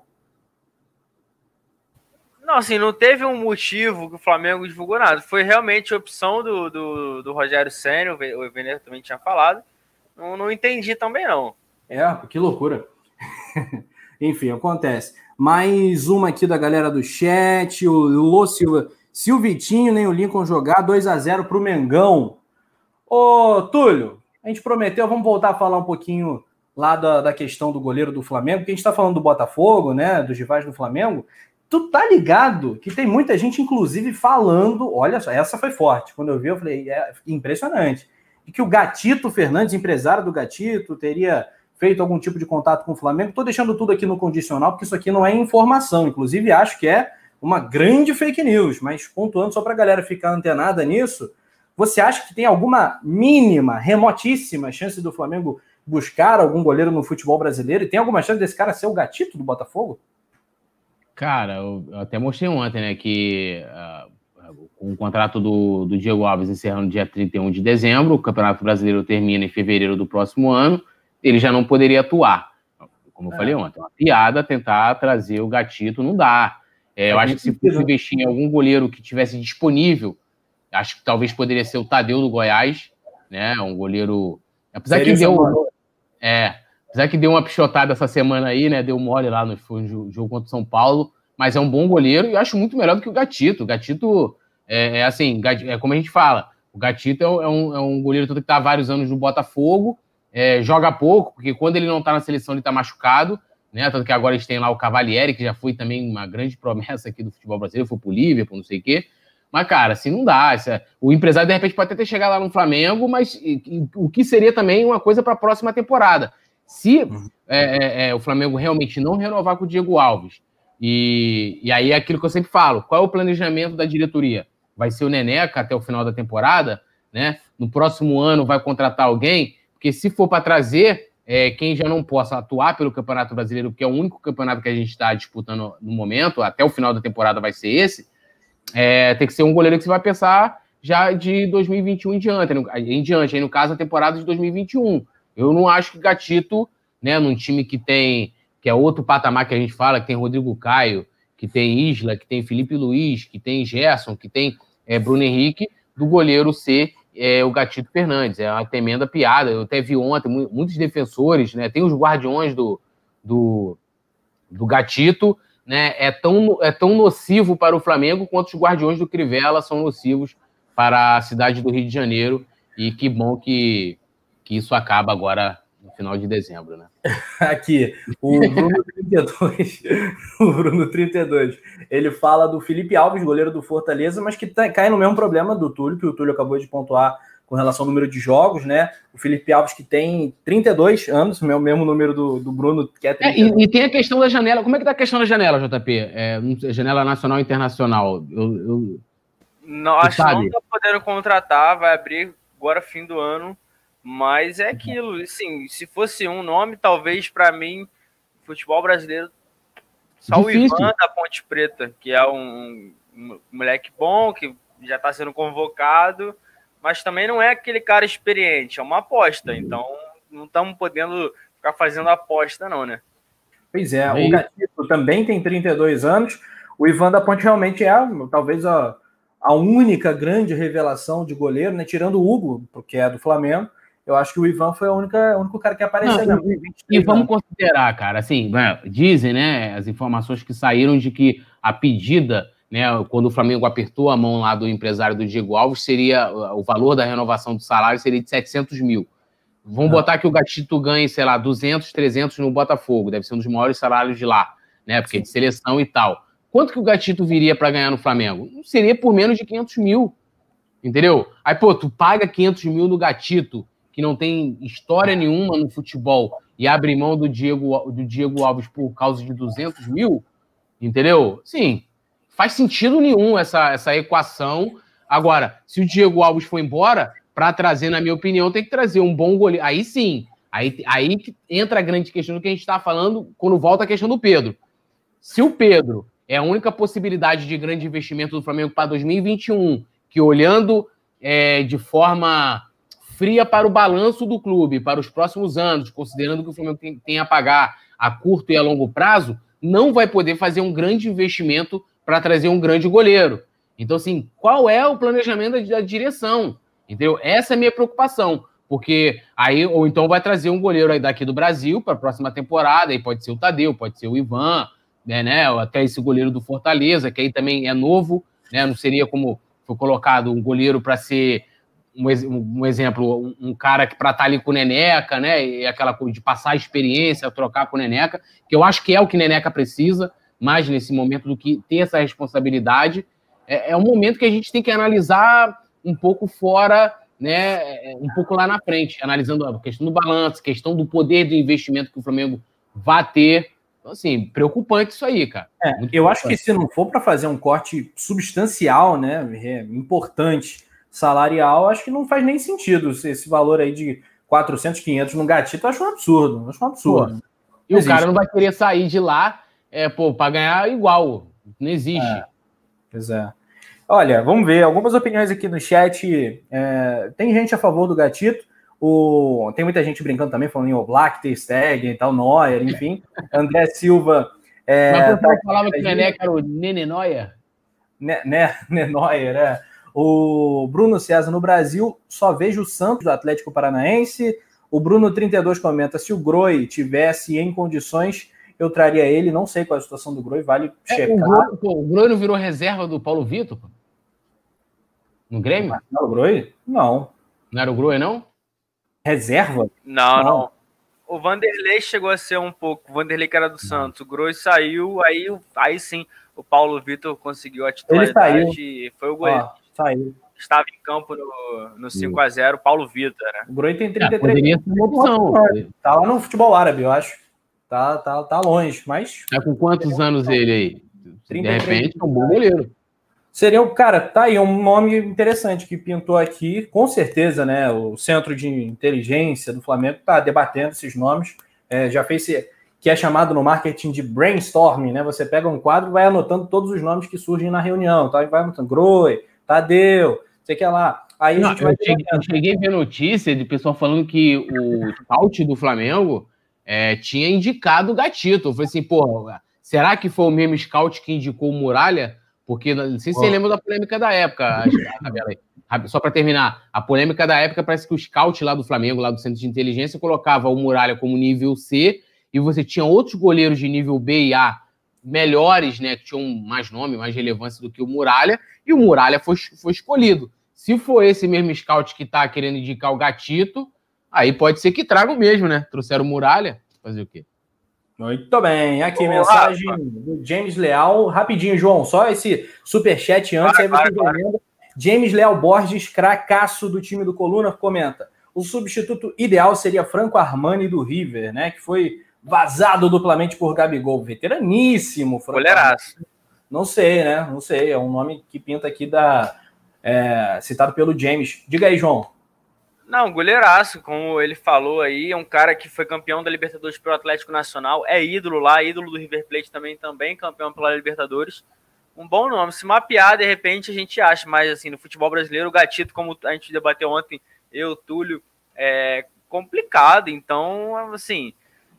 Não, assim, não teve um motivo que o Flamengo divulgou nada. Foi realmente opção do, do, do Rogério Senna, o Veneto também tinha falado. Não, não entendi também, não. É, que loucura. Enfim, acontece. Mais uma aqui da galera do chat. O Lô Silva. Se o Vitinho nem o Lincoln jogar, 2 a 0 para o Mengão. Ô, Túlio, a gente prometeu, vamos voltar a falar um pouquinho lá da, da questão do goleiro do Flamengo, porque a gente está falando do Botafogo, né? Dos rivais do Flamengo. Tu tá ligado que tem muita gente, inclusive, falando. Olha só, essa foi forte. Quando eu vi, eu falei, é impressionante. E que o Gatito Fernandes, empresário do Gatito, teria feito algum tipo de contato com o Flamengo. Tô deixando tudo aqui no condicional, porque isso aqui não é informação. Inclusive, acho que é uma grande fake news. Mas pontuando só para a galera ficar antenada nisso, você acha que tem alguma mínima, remotíssima chance do Flamengo buscar algum goleiro no futebol brasileiro? E tem alguma chance desse cara ser o Gatito do Botafogo? Cara, eu, até mostrei ontem, né, que uh, com o contrato do, do Diego Alves encerrando dia 31 de dezembro, o Campeonato Brasileiro termina em fevereiro do próximo ano, ele já não poderia atuar. Como eu é. falei ontem, é uma piada tentar trazer o gatito, não dá. É, eu acho que se fosse investir em algum goleiro que tivesse disponível, acho que talvez poderia ser o Tadeu do Goiás, né? Um goleiro. Apesar Seria que deu. É, Apesar que deu uma pichotada essa semana aí, né? Deu mole lá no jogo contra o São Paulo, mas é um bom goleiro e eu acho muito melhor do que o Gatito. O Gatito é, é assim, é como a gente fala, o Gatito é um, é um é goleiro que está há vários anos no Botafogo, é, joga pouco, porque quando ele não está na seleção ele está machucado, né? Tanto que agora eles têm lá o Cavalieri, que já foi também uma grande promessa aqui do futebol brasileiro, foi pro Liverpool, não sei o quê. Mas, cara, assim, não dá. O empresário, de repente, pode até ter chegado lá no Flamengo, mas o que seria também uma coisa para a próxima temporada. Se uhum. é, é, é, o Flamengo realmente não renovar com o Diego Alves, e, e aí é aquilo que eu sempre falo: qual é o planejamento da diretoria? Vai ser o Neneca até o final da temporada? Né? No próximo ano vai contratar alguém? Porque se for para trazer é, quem já não possa atuar pelo Campeonato Brasileiro, que é o único campeonato que a gente está disputando no momento, até o final da temporada vai ser esse, é, tem que ser um goleiro que você vai pensar já de 2021 em diante, em diante, aí no caso a temporada de 2021. Eu não acho que Gatito, né, num time que tem, que é outro patamar que a gente fala, que tem Rodrigo Caio, que tem Isla, que tem Felipe Luiz, que tem Gerson, que tem é, Bruno Henrique, do goleiro ser é, o Gatito Fernandes. É uma tremenda piada. Eu até vi ontem muitos defensores, né? Tem os guardiões do, do, do Gatito, né? É tão, é tão nocivo para o Flamengo quanto os guardiões do Crivella são nocivos para a cidade do Rio de Janeiro. E que bom que, que isso acaba agora no final de dezembro, né? Aqui, o Bruno 32, o Bruno 32, ele fala do Felipe Alves, goleiro do Fortaleza, mas que tá, cai no mesmo problema do Túlio, que o Túlio acabou de pontuar com relação ao número de jogos, né? O Felipe Alves, que tem 32 anos, o mesmo número do, do Bruno, que é 32. É, e, e, tem a questão da janela. Como é que tá a questão da janela, JP? É, janela nacional e internacional. Eu, eu... Não, acho que não tá podendo contratar, vai abrir agora fim do ano. Mas é aquilo, assim, se fosse um nome, talvez para mim, futebol brasileiro, só Difícil. o Ivan da Ponte Preta, que é um, um moleque bom, que já está sendo convocado, mas também não é aquele cara experiente, é uma aposta. Então não estamos podendo ficar fazendo aposta, não, né? Pois é, o Gatito também tem 32 anos. O Ivan da Ponte realmente é talvez a, a única grande revelação de goleiro, né? Tirando o Hugo, porque é do Flamengo. Eu acho que o Ivan foi a única, o único cara que apareceu. Não, e vamos considerar, cara, assim, né, dizem, né, as informações que saíram de que a pedida né, quando o Flamengo apertou a mão lá do empresário do Diego Alves, seria o valor da renovação do salário seria de 700 mil. Vamos ah. botar que o Gatito ganhe, sei lá, 200, 300 no Botafogo, deve ser um dos maiores salários de lá, né, porque é de seleção e tal. Quanto que o Gatito viria para ganhar no Flamengo? Seria por menos de 500 mil, entendeu? Aí, pô, tu paga 500 mil no Gatito, que não tem história nenhuma no futebol, e abre mão do Diego, do Diego Alves por causa de 200 mil, entendeu? Sim, faz sentido nenhum essa, essa equação. Agora, se o Diego Alves for embora, para trazer, na minha opinião, tem que trazer um bom goleiro. Aí sim, aí, aí entra a grande questão do que a gente está falando quando volta a questão do Pedro. Se o Pedro é a única possibilidade de grande investimento do Flamengo para 2021, que olhando é, de forma fria para o balanço do clube, para os próximos anos, considerando que o Flamengo tem, tem a pagar a curto e a longo prazo, não vai poder fazer um grande investimento para trazer um grande goleiro. Então, assim, qual é o planejamento da, direção? Entendeu? Essa é a minha preocupação. Porque aí, ou então vai trazer um goleiro daqui do Brasil para a próxima temporada, aí pode ser o Tadeu, pode ser o Ivan, né, né? Até esse goleiro do Fortaleza, que aí também é novo, né? Não seria como foi colocado um goleiro para ser um, um, exemplo, um, um cara que para estar tá ali com o Neneca, né? E aquela coisa de passar a experiência, trocar com o Neneca, que eu acho que é o que o Neneca precisa mais nesse momento do que ter essa responsabilidade. É, é um momento que a gente tem que analisar um pouco fora, né, é, um pouco lá na frente, analisando a questão do balanço, questão do poder do investimento que o Flamengo vai ter. Então, assim, preocupante isso aí, cara. É, eu acho que se não for para fazer um corte substancial, né, é, importante, salarial, acho que não faz nem sentido esse valor aí de 400, 500 no gatito, acho um absurdo, acho um absurdo. Pô, e o cara não vai querer sair de lá é, pô, para ganhar igual. Não existe. É. Pois é. Olha, vamos ver algumas opiniões aqui no chat. É, tem gente a favor do gatito. O, tem muita gente brincando também, falando em Oblak, Ter Stegen e tal, Neuer, enfim. André Silva. É, Mas você tá, falava que o Nené era o Nene Neuer? Né, né, né, Neuer, é. O Bruno César, no Brasil, só vejo o Santos do Atlético Paranaense. O Bruno 32 comenta: se o Groi tivesse em condições eu traria ele. Não sei qual é a situação do Groi, vale é, checar. O Groi, pô, o Groi não virou reserva do Paulo Vitor? No Grêmio? Não, o Groi? Não. Não era o Groi, não? Reserva? Não, não, não. O Vanderlei chegou a ser um pouco. O Vanderlei que era do Santos. O Groi saiu, aí, aí sim o Paulo Vitor conseguiu a titularidade e foi o goleiro. Saiu. Estava em campo no, no 5x0, Paulo Vitor, né? O Groi tem 33 é, poderia ser uma opção. Tá lá no futebol árabe, eu acho. Tá, tá, tá longe, mas. Tá com quantos anos ele aí? De repente, é um bom goleiro. Seria, cara, tá aí um nome interessante que pintou aqui, com certeza, né? O Centro de Inteligência do Flamengo tá debatendo esses nomes. É, já fez esse, que é chamado no marketing de brainstorming, né? Você pega um quadro e vai anotando todos os nomes que surgem na reunião, tá? E vai anotando Groi, Tadeu, sei que lá. Aí Não, eu, cheguei, eu cheguei a ver notícia de pessoal falando que o scout do Flamengo é, tinha indicado o Gatito. Eu falei assim, pô, será que foi o mesmo scout que indicou o Muralha? Porque não sei se você lembra da polêmica da época, só para terminar, a polêmica da época parece que o scout lá do Flamengo, lá do Centro de Inteligência, colocava o Muralha como nível C e você tinha outros goleiros de nível B e A melhores, né, que tinham mais nome, mais relevância do que o Muralha, e o Muralha foi, foi escolhido. Se for esse mesmo scout que está querendo indicar o Gatito, Aí pode ser que tragam mesmo, né? Trouxeram muralha. Fazer o quê? Muito bem. Aqui, Olá, mensagem do James Leal. Rapidinho, João. Só esse superchat antes, vai, aí você vai, James Leal Borges, cracaço do time do Coluna, comenta. O substituto ideal seria Franco Armani do River, né? Que foi vazado duplamente por Gabigol. Veteraníssimo, Franco. Goleiraço. Não sei, né? Não sei. É um nome que pinta aqui da. É, citado pelo James. Diga aí, João. Não, goleiraço, como ele falou aí, é um cara que foi campeão da Libertadores pelo Atlético Nacional, é ídolo lá, ídolo do River Plate também, também campeão pela Libertadores. Um bom nome. Se mapear, de repente, a gente acha, mas assim, no futebol brasileiro, o gatito, como a gente debateu ontem, eu, Túlio, é complicado. Então, assim,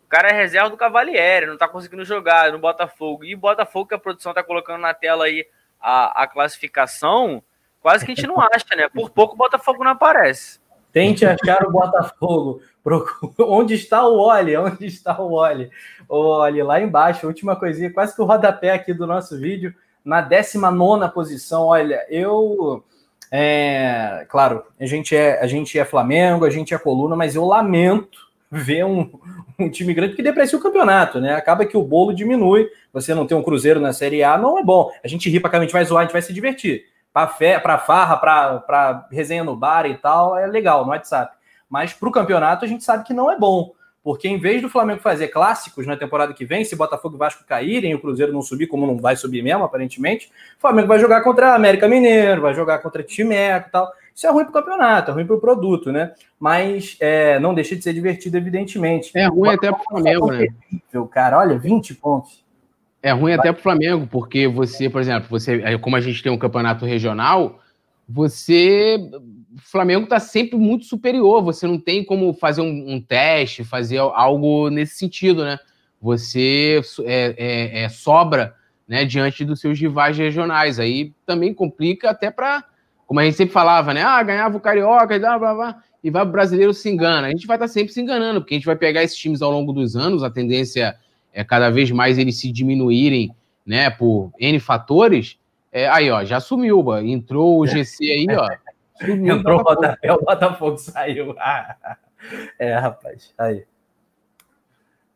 cara é reserva do Cavalieri, não tá conseguindo jogar no Botafogo. E o Botafogo, que a produção tá colocando na tela aí a, a classificação, quase que a gente não acha, né? Por pouco o Botafogo não aparece. Tente achar o Botafogo. Onde está o Oli? Onde está o Oli? O Oli, lá embaixo, última coisinha, quase que o rodapé aqui do nosso vídeo, na 19 posição. Olha, eu. É, claro, a gente, é, a gente é Flamengo, a gente é coluna, mas eu lamento ver um, um time grande que deprecia o campeonato, né? Acaba que o bolo diminui, você não tem um Cruzeiro na Série A, não é bom. A gente ri para cá, a gente vai zoar, a gente vai se divertir para farra, para resenha no bar e tal, é legal no WhatsApp. Mas para o campeonato a gente sabe que não é bom. Porque em vez do Flamengo fazer clássicos na temporada que vem, se Botafogo e Vasco caírem o Cruzeiro não subir, como não vai subir mesmo, aparentemente, o Flamengo vai jogar contra a América Mineiro, vai jogar contra Timeco e tal. Isso é ruim para o campeonato, é ruim para o produto, né? Mas é, não deixa de ser divertido, evidentemente. É ruim até para o Flamengo, né? Cara, olha, 20 pontos. É ruim até para o Flamengo, porque você, por exemplo, você, é, como a gente tem um campeonato regional, você. O Flamengo está sempre muito superior. Você não tem como fazer um, um, teste, fazer algo nesse sentido, né? Você é, é, é, sobra né, diante dos seus rivais regionais. Aí também complica até para. Como a gente sempre falava, né? Ah, ganhava o Carioca e blá, blá, blá, e vai o brasileiro se engana. A gente vai estar tá sempre se enganando, porque a gente vai pegar esses times ao longo dos anos, a tendência é, cada vez mais eles se diminuírem, né, por N fatores, é, aí, ó, já sumiu, ó, entrou o GC aí, ó. Sumiu entrou o Botafogo, o Botafogo saiu. é, rapaz, aí.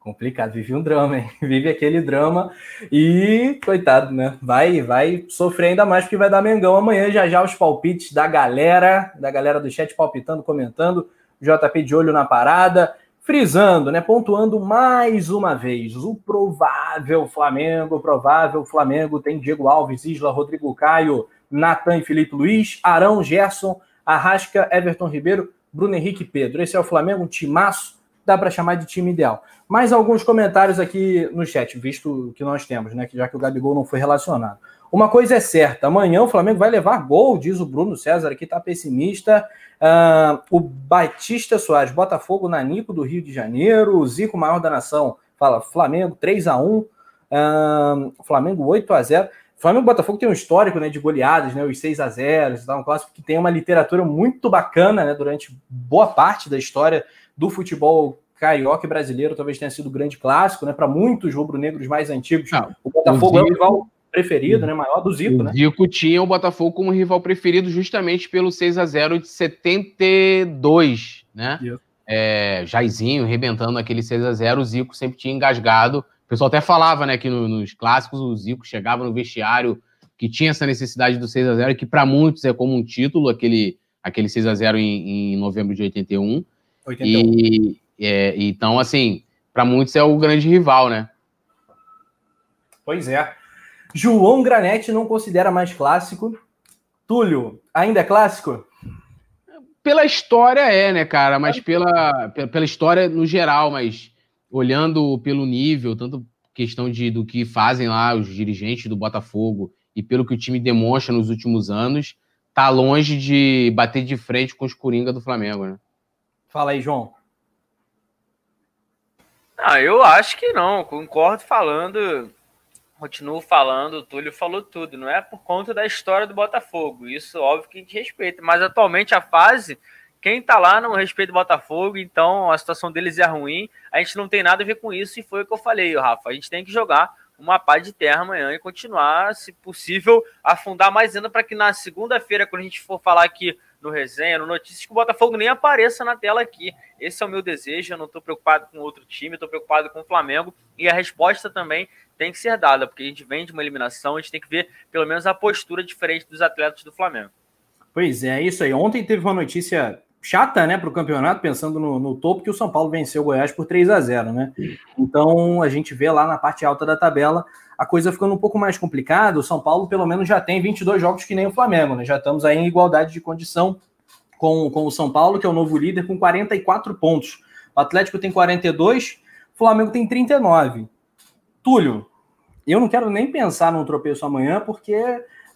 Complicado, vive um drama, hein? Vive aquele drama e, coitado, né? Vai, vai sofrer ainda mais porque vai dar Mengão amanhã. Já já os palpites da galera, da galera do chat palpitando, comentando. JP de olho na parada frisando, né, pontuando mais uma vez, o provável Flamengo, o provável Flamengo tem Diego Alves, Isla, Rodrigo Caio, Natan e Felipe Luiz, Arão, Gerson, Arrasca, Everton Ribeiro, Bruno Henrique Pedro. Esse é o Flamengo, um timaço, dá para chamar de time ideal. Mais alguns comentários aqui no chat, visto que nós temos, né, que já que o Gabigol não foi relacionado. Uma coisa é certa, amanhã o Flamengo vai levar gol, diz o Bruno César, que está pessimista. Uh, o Batista Soares, Botafogo Nanico do Rio de Janeiro. O Zico, maior da nação, fala Flamengo 3 a 1 uh, Flamengo 8 a 0 Flamengo e Botafogo tem um histórico né, de goleadas, né, os 6 a 0 tá? um clássico que tem uma literatura muito bacana né, durante boa parte da história do futebol carioca e brasileiro. Talvez tenha sido o grande clássico, né, para muitos rubro-negros mais antigos. Não, o Botafogo o Zico, é o rival preferido, né? Maior do Zico, o né? Zico tinha o Botafogo como rival preferido justamente pelo 6 a 0 de 72, né? É, Jairzinho rebentando aquele 6 a 0 o Zico sempre tinha engasgado. O pessoal até falava, né, que no, nos clássicos o Zico chegava no vestiário que tinha essa necessidade do 6 a 0 que para muitos é como um título, aquele, aquele 6 a 0 em, em novembro de 81. 81. E, é, então, assim, para muitos é o grande rival, né? Pois é. João Granete não considera mais clássico. Túlio, ainda é clássico? Pela história é, né, cara? Mas pela, pela história no geral, mas olhando pelo nível, tanto questão de, do que fazem lá os dirigentes do Botafogo e pelo que o time demonstra nos últimos anos, tá longe de bater de frente com os Coringa do Flamengo, né? Fala aí, João. Ah, eu acho que não, concordo falando continuo falando, o Túlio falou tudo, não é por conta da história do Botafogo. Isso, óbvio que a gente respeita, mas atualmente a fase, quem tá lá não respeita o Botafogo, então a situação deles é ruim. A gente não tem nada a ver com isso, e foi o que eu falei, Rafa. A gente tem que jogar uma pá de terra amanhã e continuar, se possível, afundar mais ainda para que na segunda-feira, quando a gente for falar aqui no resenha, no notícias, que o Botafogo nem apareça na tela aqui. Esse é o meu desejo. Eu não estou preocupado com outro time, estou preocupado com o Flamengo. E a resposta também tem que ser dada, porque a gente vem de uma eliminação, a gente tem que ver pelo menos a postura diferente dos atletas do Flamengo. Pois é, isso aí. Ontem teve uma notícia chata, né, para o campeonato, pensando no, no, topo, que o São Paulo venceu o Goiás por 3 a 0 né? Então a gente vê lá na parte alta da tabela a coisa ficando um pouco mais complicada. O São Paulo, pelo menos, já tem 22 jogos que nem o Flamengo, né? Já estamos aí em igualdade de condição com, com o São Paulo, que é o novo líder, com 44 pontos. O Atlético tem 42, o Flamengo tem 39. Túlio, eu não quero nem pensar num tropeço amanhã, porque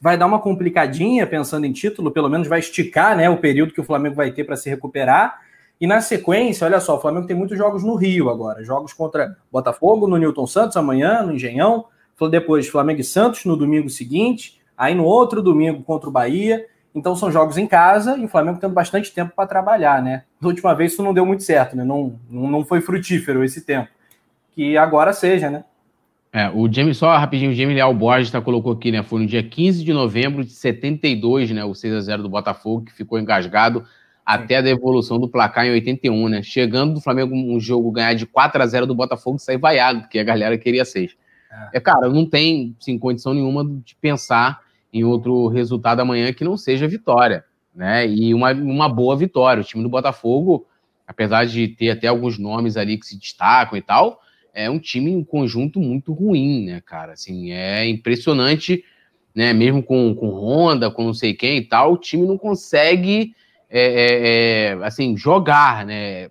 vai dar uma complicadinha pensando em título, pelo menos vai esticar né, o período que o Flamengo vai ter para se recuperar. E na sequência, olha só, o Flamengo tem muitos jogos no Rio agora. Jogos contra Botafogo, no Newton Santos amanhã, no Engenhão. Depois Flamengo e Santos no domingo seguinte. Aí no outro domingo contra o Bahia. Então são jogos em casa e o Flamengo tendo bastante tempo para trabalhar, né? Última vez isso não deu muito certo, né? Não, não foi frutífero esse tempo. Que agora seja, né? É, o James, só rapidinho, o James Leal Borges tá, colocou aqui, né? Foi no dia 15 de novembro de 72, né? O 6x0 do Botafogo, que ficou engasgado até a devolução do placar em 81, né? Chegando do Flamengo um jogo ganhar de 4 a 0 do Botafogo e sair vaiado, porque a galera queria 6. É. é, cara, não tem sim, condição nenhuma de pensar em outro resultado amanhã que não seja vitória, né? E uma, uma boa vitória. O time do Botafogo, apesar de ter até alguns nomes ali que se destacam e tal, é um time um conjunto muito ruim, né, cara? Assim, é impressionante, né? Mesmo com, com Honda, com não sei quem e tal, o time não consegue, é, é, é assim, jogar, né?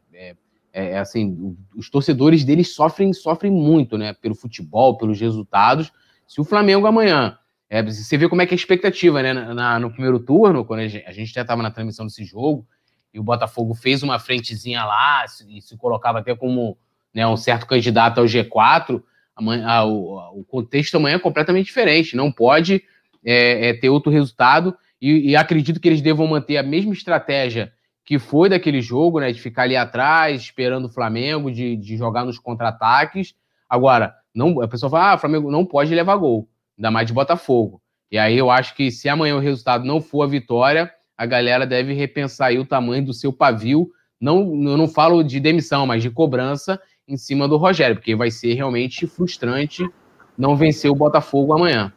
É, é, assim, os torcedores deles sofrem, sofrem muito, né? Pelo futebol, pelos resultados. Se o Flamengo amanhã, é, você vê como é que é a expectativa, né? Na, no primeiro turno, quando a gente, já estava na transmissão desse jogo, e o Botafogo fez uma frentezinha lá, e se colocava até como né, um certo candidato ao G4, amanhã, a, o, o, contexto amanhã é completamente diferente. Não pode é, é, ter outro resultado e, e, acredito que eles devam manter a mesma estratégia que foi daquele jogo, né, de ficar ali atrás, esperando o Flamengo, de, de jogar nos contra-ataques. Agora, não, a pessoa fala, ah, o Flamengo não pode levar gol, ainda mais de Botafogo. E aí eu acho que se amanhã o resultado não for a vitória, a galera deve repensar aí o tamanho do seu pavio. Não, eu não falo de demissão, mas de cobrança em cima do Rogério, porque vai ser realmente frustrante não vencer o Botafogo amanhã.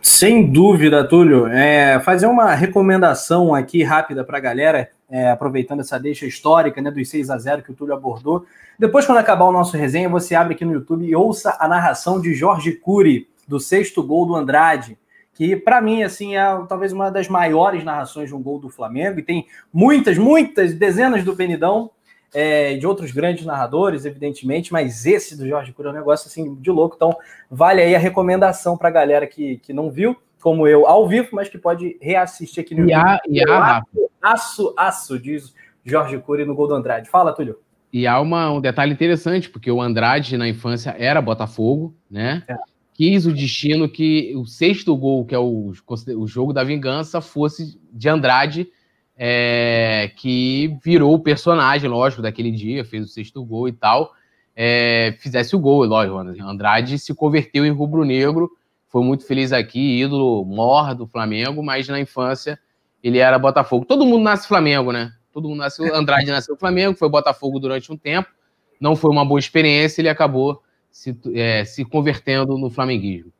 Sem dúvida, Túlio. É, fazer uma recomendação aqui rápida para a galera, é, aproveitando essa deixa histórica né, dos 6 a 0 que o Túlio abordou. Depois, quando acabar o nosso resenha, você abre aqui no YouTube e ouça a narração de Jorge Cury, do sexto gol do Andrade, que para mim assim é talvez uma das maiores narrações de um gol do Flamengo, e tem muitas, muitas, dezenas do Benidão, é, de outros grandes narradores, evidentemente, mas esse do Jorge Cura é um negócio assim de louco. Então, vale aí a recomendação para a galera que, que não viu, como eu, ao vivo, mas que pode reassistir aqui no e YouTube. e. Aço, aço, diz Jorge Cury no gol do Andrade. Fala, Túlio. E há uma, um detalhe interessante, porque o Andrade na infância era Botafogo, né? É. Quis o destino que o sexto gol, que é o, o jogo da vingança, fosse de Andrade é, que virou o personagem, lógico, daquele dia, fez o sexto gol e tal, é, fizesse o gol, lógico. Andrade se converteu em rubro-negro, foi muito feliz aqui, ídolo mor do Flamengo, mas na infância ele era Botafogo. Todo mundo nasce Flamengo, né? Todo mundo nasceu. Andrade nasceu Flamengo, foi Botafogo durante um tempo, não foi uma boa experiência, ele acabou se, é, se convertendo no flamenguismo.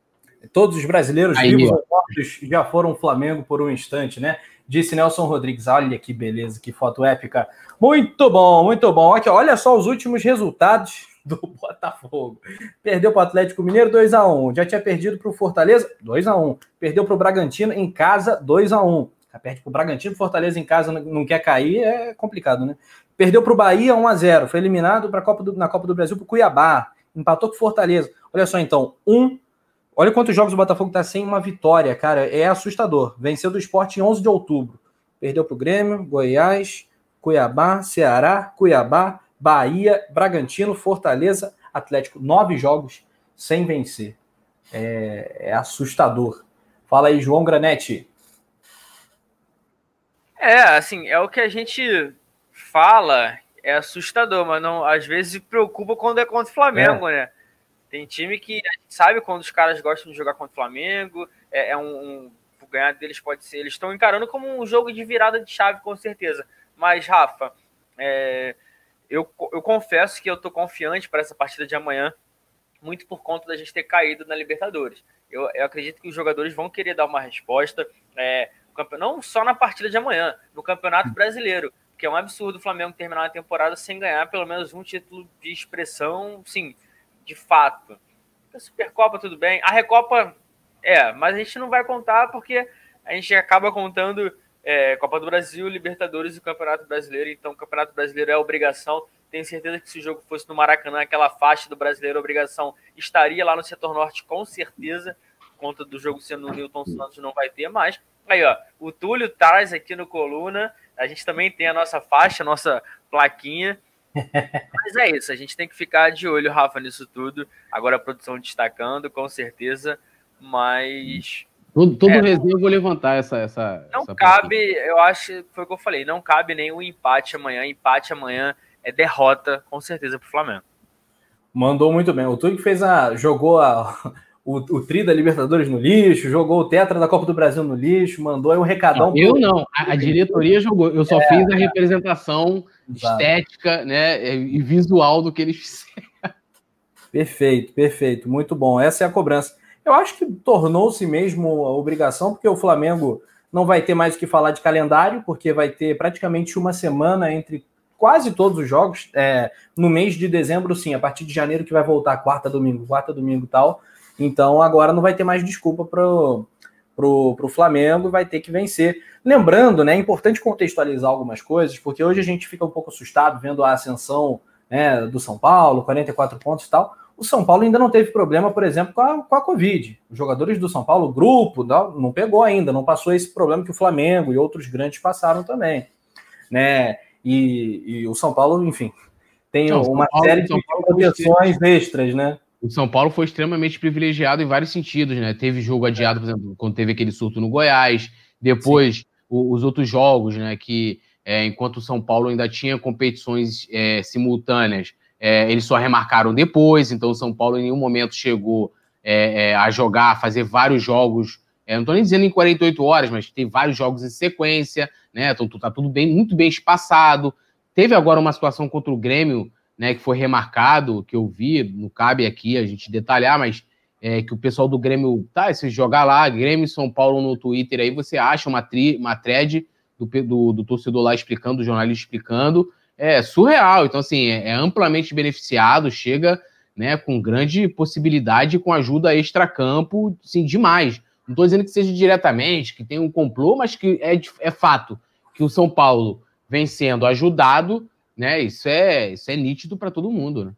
Todos os brasileiros Aí, vivos ou mortos já foram Flamengo por um instante, né? Disse Nelson Rodrigues. Olha que beleza, que foto épica. Muito bom, muito bom. Aqui, olha só os últimos resultados do Botafogo. Perdeu para o Atlético Mineiro 2 a 1 Já tinha perdido para o Fortaleza 2 a 1 Perdeu para o Bragantino em casa 2 a 1 Perde para o Bragantino, Fortaleza em casa não quer cair, é complicado, né? Perdeu para o Bahia 1 a 0 Foi eliminado pra Copa do, na Copa do Brasil para o Cuiabá. Empatou com o Fortaleza. Olha só então, um Olha quantos jogos o Botafogo está sem uma vitória, cara. É assustador. Venceu do esporte em 11 de outubro. Perdeu para o Grêmio, Goiás, Cuiabá, Ceará, Cuiabá, Bahia, Bragantino, Fortaleza, Atlético. Nove jogos sem vencer. É, é assustador. Fala aí, João Granete. É, assim, é o que a gente fala, é assustador, mas não, às vezes preocupa quando é contra o Flamengo, é. né? Tem time que sabe quando os caras gostam de jogar contra o Flamengo, é, é um, um, O ganhar deles pode ser. Eles estão encarando como um jogo de virada de chave, com certeza. Mas, Rafa, é, eu, eu confesso que eu tô confiante para essa partida de amanhã, muito por conta da gente ter caído na Libertadores. Eu, eu acredito que os jogadores vão querer dar uma resposta. É, não só na partida de amanhã, no Campeonato Brasileiro, que é um absurdo o Flamengo terminar a temporada sem ganhar pelo menos um título de expressão, sim, de fato. A Supercopa tudo bem, a Recopa é, mas a gente não vai contar porque a gente acaba contando é, Copa do Brasil, Libertadores e Campeonato Brasileiro, então o Campeonato Brasileiro é obrigação. Tenho certeza que se o jogo fosse no Maracanã, aquela faixa do brasileiro obrigação estaria lá no setor norte, com certeza. Conta do jogo sendo no Newton Santos não vai ter mais. Aí, ó, o Túlio traz aqui no Coluna. A gente também tem a nossa faixa, a nossa plaquinha. Mas é isso, a gente tem que ficar de olho, Rafa, nisso tudo. Agora a produção destacando, com certeza. Mas. Todo, todo é, resenha eu vou levantar essa. essa não essa cabe, eu acho, foi o que eu falei, não cabe nenhum empate amanhã. Empate amanhã é derrota, com certeza, para o Flamengo. Mandou muito bem. O Túlio fez a. jogou a, o, o tri da Libertadores no lixo, jogou o Tetra da Copa do Brasil no lixo, mandou aí um recadão. eu pro... não, a, a, diretoria jogou. Eu só é, fiz a representação exato. estética né, e visual do que eles fizeram. Perfeito, perfeito. Muito bom. Essa é a cobrança. Eu acho que tornou-se mesmo a obrigação, porque o Flamengo não vai ter mais o que falar de calendário, porque vai ter praticamente uma semana entre quase todos os jogos. É, no mês de dezembro, sim, a partir de janeiro que vai voltar quarta, domingo, quarta, domingo tal. Então agora não vai ter mais desculpa para pro, pro Flamengo, vai ter que vencer. Lembrando, né, é importante contextualizar algumas coisas, porque hoje a gente fica um pouco assustado vendo a ascensão né, do São Paulo, 44 pontos e tal. O São Paulo ainda não teve problema, por exemplo, com a, com a Covid. Os jogadores do São Paulo, o grupo, não, não pegou ainda, não passou esse problema que o Flamengo e outros grandes passaram também. Né? E, e o São Paulo, enfim, tem não, uma Paulo, série de proteções extras, né? O São Paulo foi extremamente privilegiado em vários sentidos, né? Teve jogo adiado, por exemplo, quando teve aquele surto no Goiás, depois o, os outros jogos, né? Que é, enquanto o São Paulo ainda tinha competições é, simultâneas, é, eles só remarcaram depois, então o São Paulo em nenhum momento chegou é, é, a jogar, a fazer vários jogos. É, não estou nem dizendo em 48 horas, mas tem vários jogos em sequência, né? Então tá tudo bem, muito bem espaçado. Teve agora uma situação contra o Grêmio, né? Que foi remarcado, que eu vi, não cabe aqui a gente detalhar, mas é, que o pessoal do Grêmio, tá, se jogar lá, Grêmio São Paulo no Twitter aí, você acha uma, tri, uma thread do, do, do torcedor lá explicando, do jornalista explicando, é surreal. Então, assim, é, é amplamente beneficiado, chega né, com grande possibilidade, com ajuda extra-campo, sim, demais. Não estou dizendo que seja diretamente, que tem um complô, mas que é, é fato que o São Paulo vem sendo ajudado, né? Isso é, isso é nítido para todo mundo, né?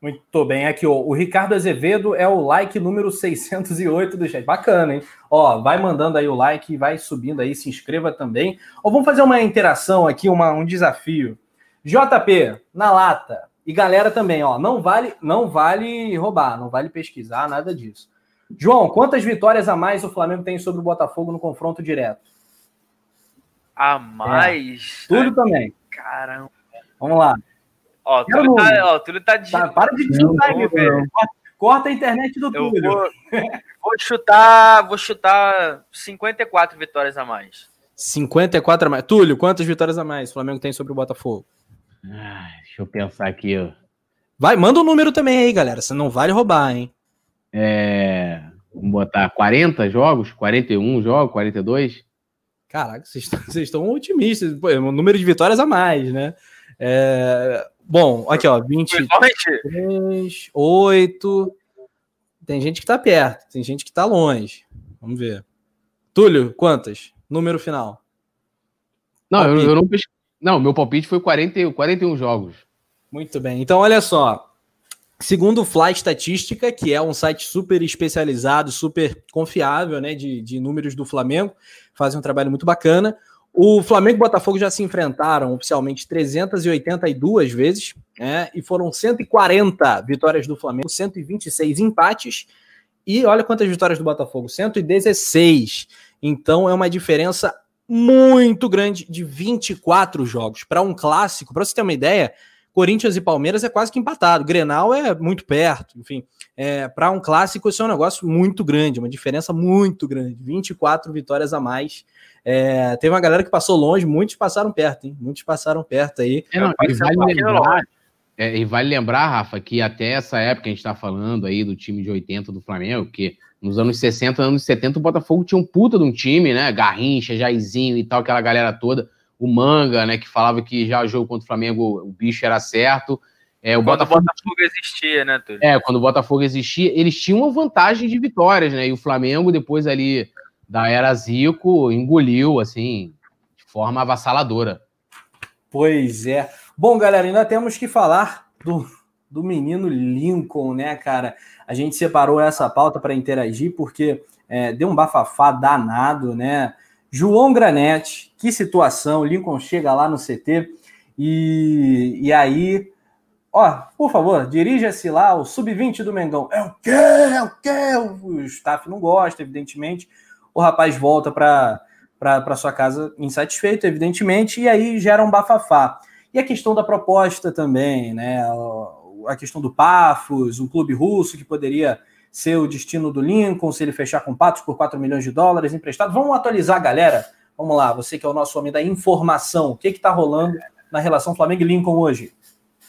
Muito bem, aqui o Ricardo Azevedo é o like número 608 do chat. Bacana, hein? Ó, vai mandando aí o like, vai subindo aí, se inscreva também. Ó, vamos fazer uma interação aqui, uma, um desafio. JP, na lata. E galera também, ó, não vale, não vale roubar, não vale pesquisar, nada disso. João, quantas vitórias a mais o Flamengo tem sobre o Botafogo no confronto direto? A mais? É. Tudo também. Caramba. Vamos lá. Ó, Túlio tá, ó, Túlio tá digitando. Tá, para de digitar aí, velho. Corta a internet do Túlio. Vou, vou, chutar, vou chutar 54 vitórias a mais. 54 a mais. Túlio, quantas vitórias a mais o Flamengo tem sobre o Botafogo? Ah, deixa eu pensar aqui. Ó. Vai, manda o um número também aí, galera. Você não vale roubar, hein? É, vamos botar 40 jogos, 41 jogos, 42. Caraca, vocês estão otimistas. Pô, é um número de vitórias a mais, né? É, bom, aqui, ó, 23, 8. Tem gente que tá perto, tem gente que tá longe. Vamos ver. Túlio, quantas? Número final. Não, eu, eu, não Não, meu palpite foi 40, 41 jogos. Muito bem. Então, olha só. Segundo o Fly Estatística, que é um site super especializado, super confiável, né, de, de números do Flamengo, fazem um trabalho muito bacana. O Flamengo e o Botafogo já se enfrentaram oficialmente 382 vezes, né, e foram 140 vitórias do Flamengo, 126 empates, e olha quantas vitórias do Botafogo, 116. Então é uma diferença muito grande de 24 jogos. Para um clássico, para você ter uma ideia, Corinthians e Palmeiras é quase que empatado. Grenal é muito perto. Enfim, é, para um clássico, isso é um negócio muito grande, uma diferença muito grande. 24 vitórias a mais. É, teve uma galera que passou longe, muitos passaram perto, hein? Muitos passaram perto aí. É, não, vale lembrar, É, e vale lembrar, Rafa, que até essa época a gente está falando aí do time de 80 do Flamengo, que nos anos 60, anos 70, o Botafogo tinha um puta de um time, né? Garrincha, Jairzinho e tal, aquela galera toda. O Manga, né? Que falava que já o jogo contra o Flamengo, o bicho era certo. É, o quando Botafogo... o Botafogo existia, né, Túlio? É, quando o Botafogo existia, eles tinham uma vantagem de vitórias, né? E o Flamengo, depois ali da era Zico, engoliu, assim, de forma avassaladora. Pois é. Bom, galera, ainda temos que falar do, do menino Lincoln, né, cara? A gente separou essa pauta para interagir porque é, deu um bafafá danado, né? João Granete, que situação. Lincoln chega lá no CT e, e aí. Ó, por favor, dirija-se lá, o sub-20 do Mengão. É o quê? É o quê? O staff não gosta, evidentemente. O rapaz volta para para sua casa insatisfeito, evidentemente, e aí gera um bafafá. E a questão da proposta também, né? A questão do Pafos, um clube russo que poderia ser o destino do Lincoln, se ele fechar com Patos por 4 milhões de dólares emprestado. Vamos atualizar, galera. Vamos lá, você que é o nosso homem da informação. O que está rolando na relação Flamengo e Lincoln hoje?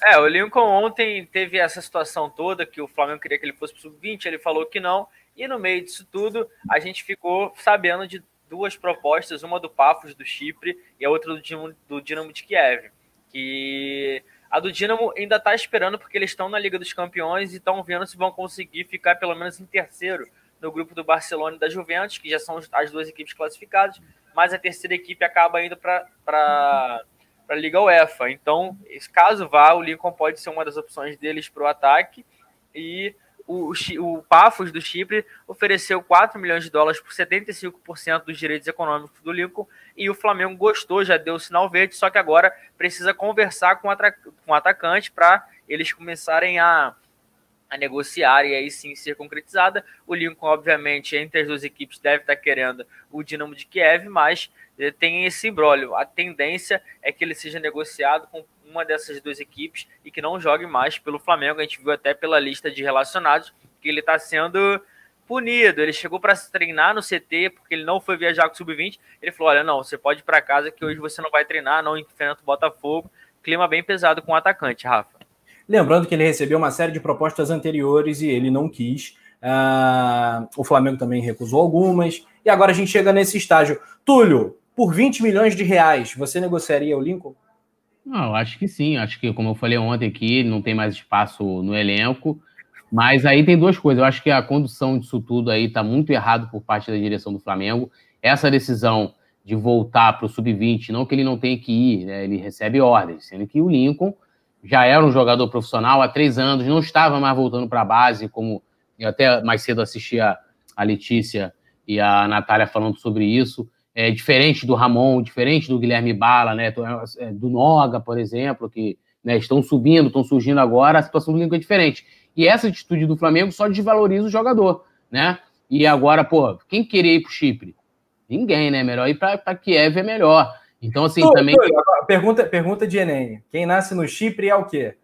É, o Lincoln ontem teve essa situação toda que o Flamengo queria que ele fosse para o sub-20, ele falou que não. E no meio disso tudo, a gente ficou sabendo de duas propostas, uma do Pafos do Chipre e a outra do Dinamo, do Dinamo de Kiev que a do Dinamo ainda está esperando porque eles estão na Liga dos Campeões e estão vendo se vão conseguir ficar pelo menos em terceiro no grupo do Barcelona e da Juventus, que já são as duas equipes classificadas, mas a terceira equipe acaba indo para a Liga UEFA. Então, caso vá, o Lincoln pode ser uma das opções deles para o ataque e o, o Pafos do Chipre ofereceu 4 milhões de dólares por 75% dos direitos econômicos do Lincoln e o Flamengo gostou, já deu o sinal verde, só que agora precisa conversar com, com o atacante para eles começarem a, a negociar e aí sim ser concretizada. O Lincoln, obviamente, entre as duas equipes deve estar querendo o Dinamo de Kiev, mas eh, tem esse imbróglio. A tendência é que ele seja negociado com uma dessas duas equipes e que não jogue mais pelo Flamengo. A gente viu até pela lista de relacionados que ele está sendo punido. Ele chegou para se treinar no CT porque ele não foi viajar com o sub-20. Ele falou: Olha, não, você pode ir para casa que hoje você não vai treinar, não enfrenta o Botafogo. Clima bem pesado com o atacante, Rafa. Lembrando que ele recebeu uma série de propostas anteriores e ele não quis. Uh, o Flamengo também recusou algumas. E agora a gente chega nesse estágio. Túlio, por 20 milhões de reais, você negociaria o Lincoln? Não, eu acho que sim. Acho que, como eu falei ontem aqui, não tem mais espaço no elenco. Mas aí tem duas coisas. Eu acho que a condução disso tudo aí está muito errado por parte da direção do Flamengo. Essa decisão de voltar para o sub-20, não que ele não tenha que ir, né? ele recebe ordens, sendo que o Lincoln já era um jogador profissional há três anos, não estava mais voltando para a base, como eu até mais cedo assistia a Letícia e a Natália falando sobre isso é, diferente do Ramon, diferente do Guilherme Bala, né, é, do Noga, por exemplo, que né, estão subindo, estão surgindo agora, a situação do Lincoln é diferente. E essa atitude do Flamengo só desvaloriza o jogador, né? E agora, pô, quem queria ir para Chipre? Ninguém, né? Melhor ir para Kiev é melhor. Então, assim, também. pergunta, pergunta de Enem: quem nasce no Chipre é o quê?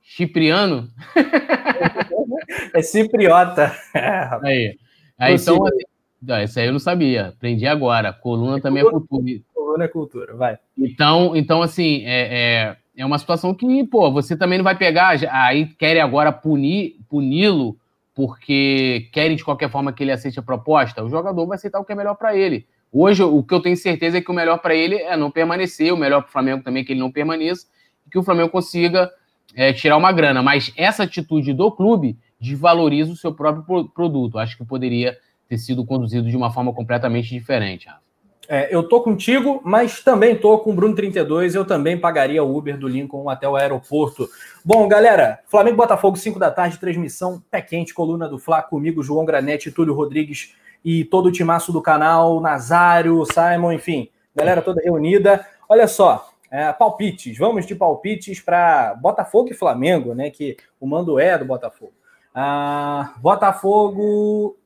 Chipriano? é cipriota. Aí. Aí então, assim, não, esse aí eu não sabia. Aprendi agora. Coluna é também é cultura. Coluna é cultura, vai. Então, então assim, é, é, é, uma situação que, pô, você também não vai pegar. Aí querem agora punir, puni-lo porque querem de qualquer forma que ele aceite a proposta. O jogador vai aceitar o que é melhor para ele. Hoje, o que eu tenho certeza é que o melhor para ele é não permanecer, o melhor para o Flamengo também é que ele não permaneça e que o Flamengo consiga é, tirar uma grana. Mas essa atitude do clube desvaloriza o seu próprio produto. Acho que poderia ter sido conduzido de uma forma completamente diferente. É, eu tô contigo, mas também tô com o Bruno 32. Eu também pagaria o Uber do Lincoln até o aeroporto. Bom, galera, Flamengo Botafogo, 5 da tarde, transmissão pé quente, coluna do Fla, comigo, João Granete, Túlio Rodrigues e todo o timaço do canal, Nazário, Simon, enfim, galera toda reunida. Olha só, é, palpites, vamos de palpites para Botafogo e Flamengo, né? Que o mando é do Botafogo. Ah, Botafogo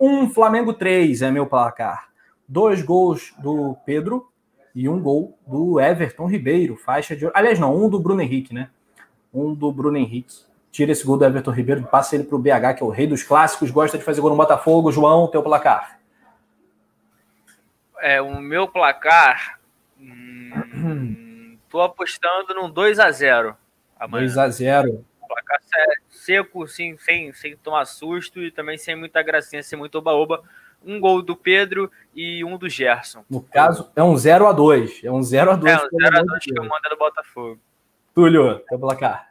1, Flamengo 3 é meu placar. Dois gols do Pedro e um gol do Everton Ribeiro, faixa de. Aliás, não, um do Bruno Henrique, né? Um do Bruno Henrique. Tira esse gol do Everton Ribeiro, passa ele para o BH, que é o rei dos clássicos, gosta de fazer gol no Botafogo. João, teu placar. É, o meu placar. Hum, tô apostando num 2 a 0 2x0. Placar seco, sim, sem, sem tomar susto e também sem muita gracinha, sem muito oba-oba. Um gol do Pedro e um do Gerson. No caso, é um 0x2. É um 0x2. É, um 0x2 que eu mando do Botafogo. Túlio, teu placar.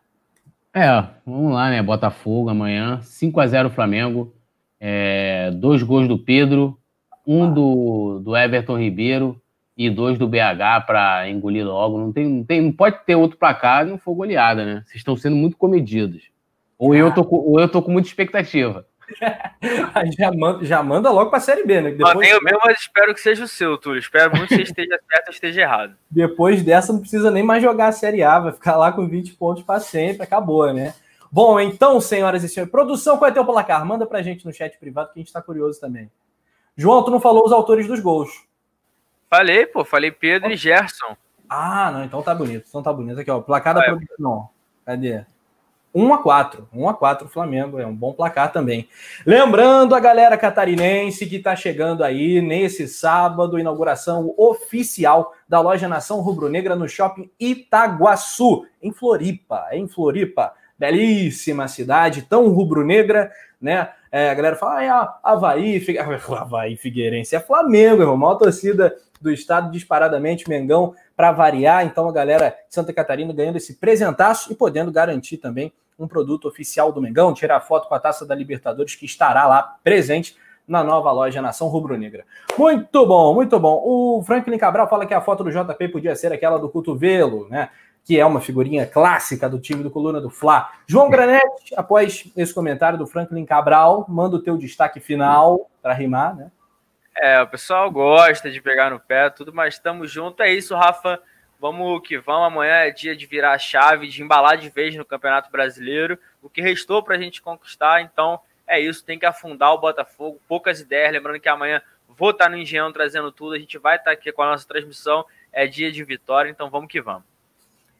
É, vamos lá, né? Botafogo amanhã. 5x0 Flamengo. É, dois gols do Pedro, um ah. do, do Everton Ribeiro e dois do BH para engolir logo. Não, tem, não, tem, não pode ter outro placar não for goleada, né? Vocês estão sendo muito comedidos. Ou eu tô com, ou eu tô com muita expectativa. já, manda, já manda logo para a Série B, né? Depois... Não, eu mesmo, mas espero que seja o seu, Túlio. Espero muito que você esteja certo ou esteja errado. Depois dessa, não precisa nem mais jogar a Série A, vai ficar lá com 20 pontos para sempre, acabou, né? Bom, então, senhoras e senhores, produção, qual é teu placar? Manda pra gente no chat privado que a gente tá curioso também. João, tu não falou os autores dos gols. Falei, pô, falei Pedro e Gerson. Ah, não, então tá bonito, então tá bonito. Aqui, ó, placar da produção. Cadê? 1 a 4 1 a 4 Flamengo, é um bom placar também. Lembrando a galera catarinense que está chegando aí nesse sábado, inauguração oficial da loja Nação Rubro-Negra no Shopping Itaguaçu, em Floripa, em Floripa belíssima cidade, tão rubro-negra, né? É, a galera fala, ah, é Havaí, Figue... Havaí Figueirense, é Flamengo, irmão, maior torcida do estado, disparadamente, Mengão, para variar. Então, a galera de Santa Catarina ganhando esse presentaço e podendo garantir também um produto oficial do Mengão, tirar foto com a taça da Libertadores, que estará lá presente na nova loja Nação Rubro-Negra. Muito bom, muito bom. O Franklin Cabral fala que a foto do JP podia ser aquela do cotovelo, né? que é uma figurinha clássica do time do Coluna do Fla. João Granete, após esse comentário do Franklin Cabral, manda o teu destaque final para rimar, né? É, o pessoal gosta de pegar no pé, tudo, mas estamos juntos. É isso, Rafa. Vamos que vamos. Amanhã é dia de virar a chave, de embalar de vez no Campeonato Brasileiro. O que restou para a gente conquistar, então é isso. Tem que afundar o Botafogo. Poucas ideias. Lembrando que amanhã vou estar no Engenhão trazendo tudo. A gente vai estar aqui com a nossa transmissão. É dia de vitória, então vamos que vamos.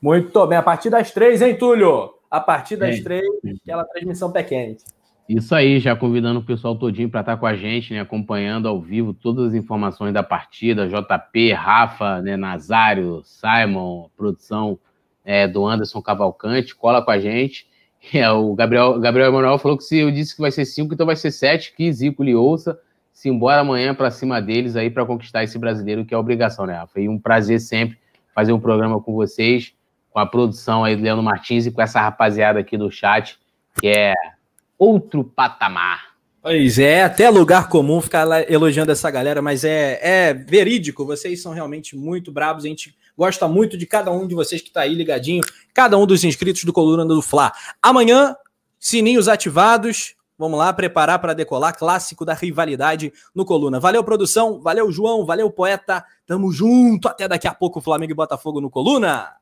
Muito bem, a partir das três, hein, Túlio? A partir das é. três, aquela transmissão pé quente. Isso aí, já convidando o pessoal todinho para estar com a gente, né, acompanhando ao vivo todas as informações da partida, JP, Rafa, né, Nazário, Simon, produção é, do Anderson Cavalcante, cola com a gente. É, o Gabriel, Gabriel Emanuel falou que se eu disse que vai ser cinco, então vai ser sete, que Zico lhe ouça. Se embora amanhã para cima deles aí para conquistar esse brasileiro, que é obrigação, né, Rafa? E um prazer sempre fazer um programa com vocês com a produção aí do Leandro Martins e com essa rapaziada aqui do chat, que é outro patamar. Pois é, até lugar comum ficar lá elogiando essa galera, mas é, é verídico, vocês são realmente muito brabos, a gente gosta muito de cada um de vocês que está aí ligadinho, cada um dos inscritos do Coluna do Fla. Amanhã, sininhos ativados, vamos lá preparar para decolar, clássico da rivalidade no Coluna. Valeu, produção, valeu, João, valeu, poeta, tamo junto, até daqui a pouco, Flamengo e Botafogo no Coluna.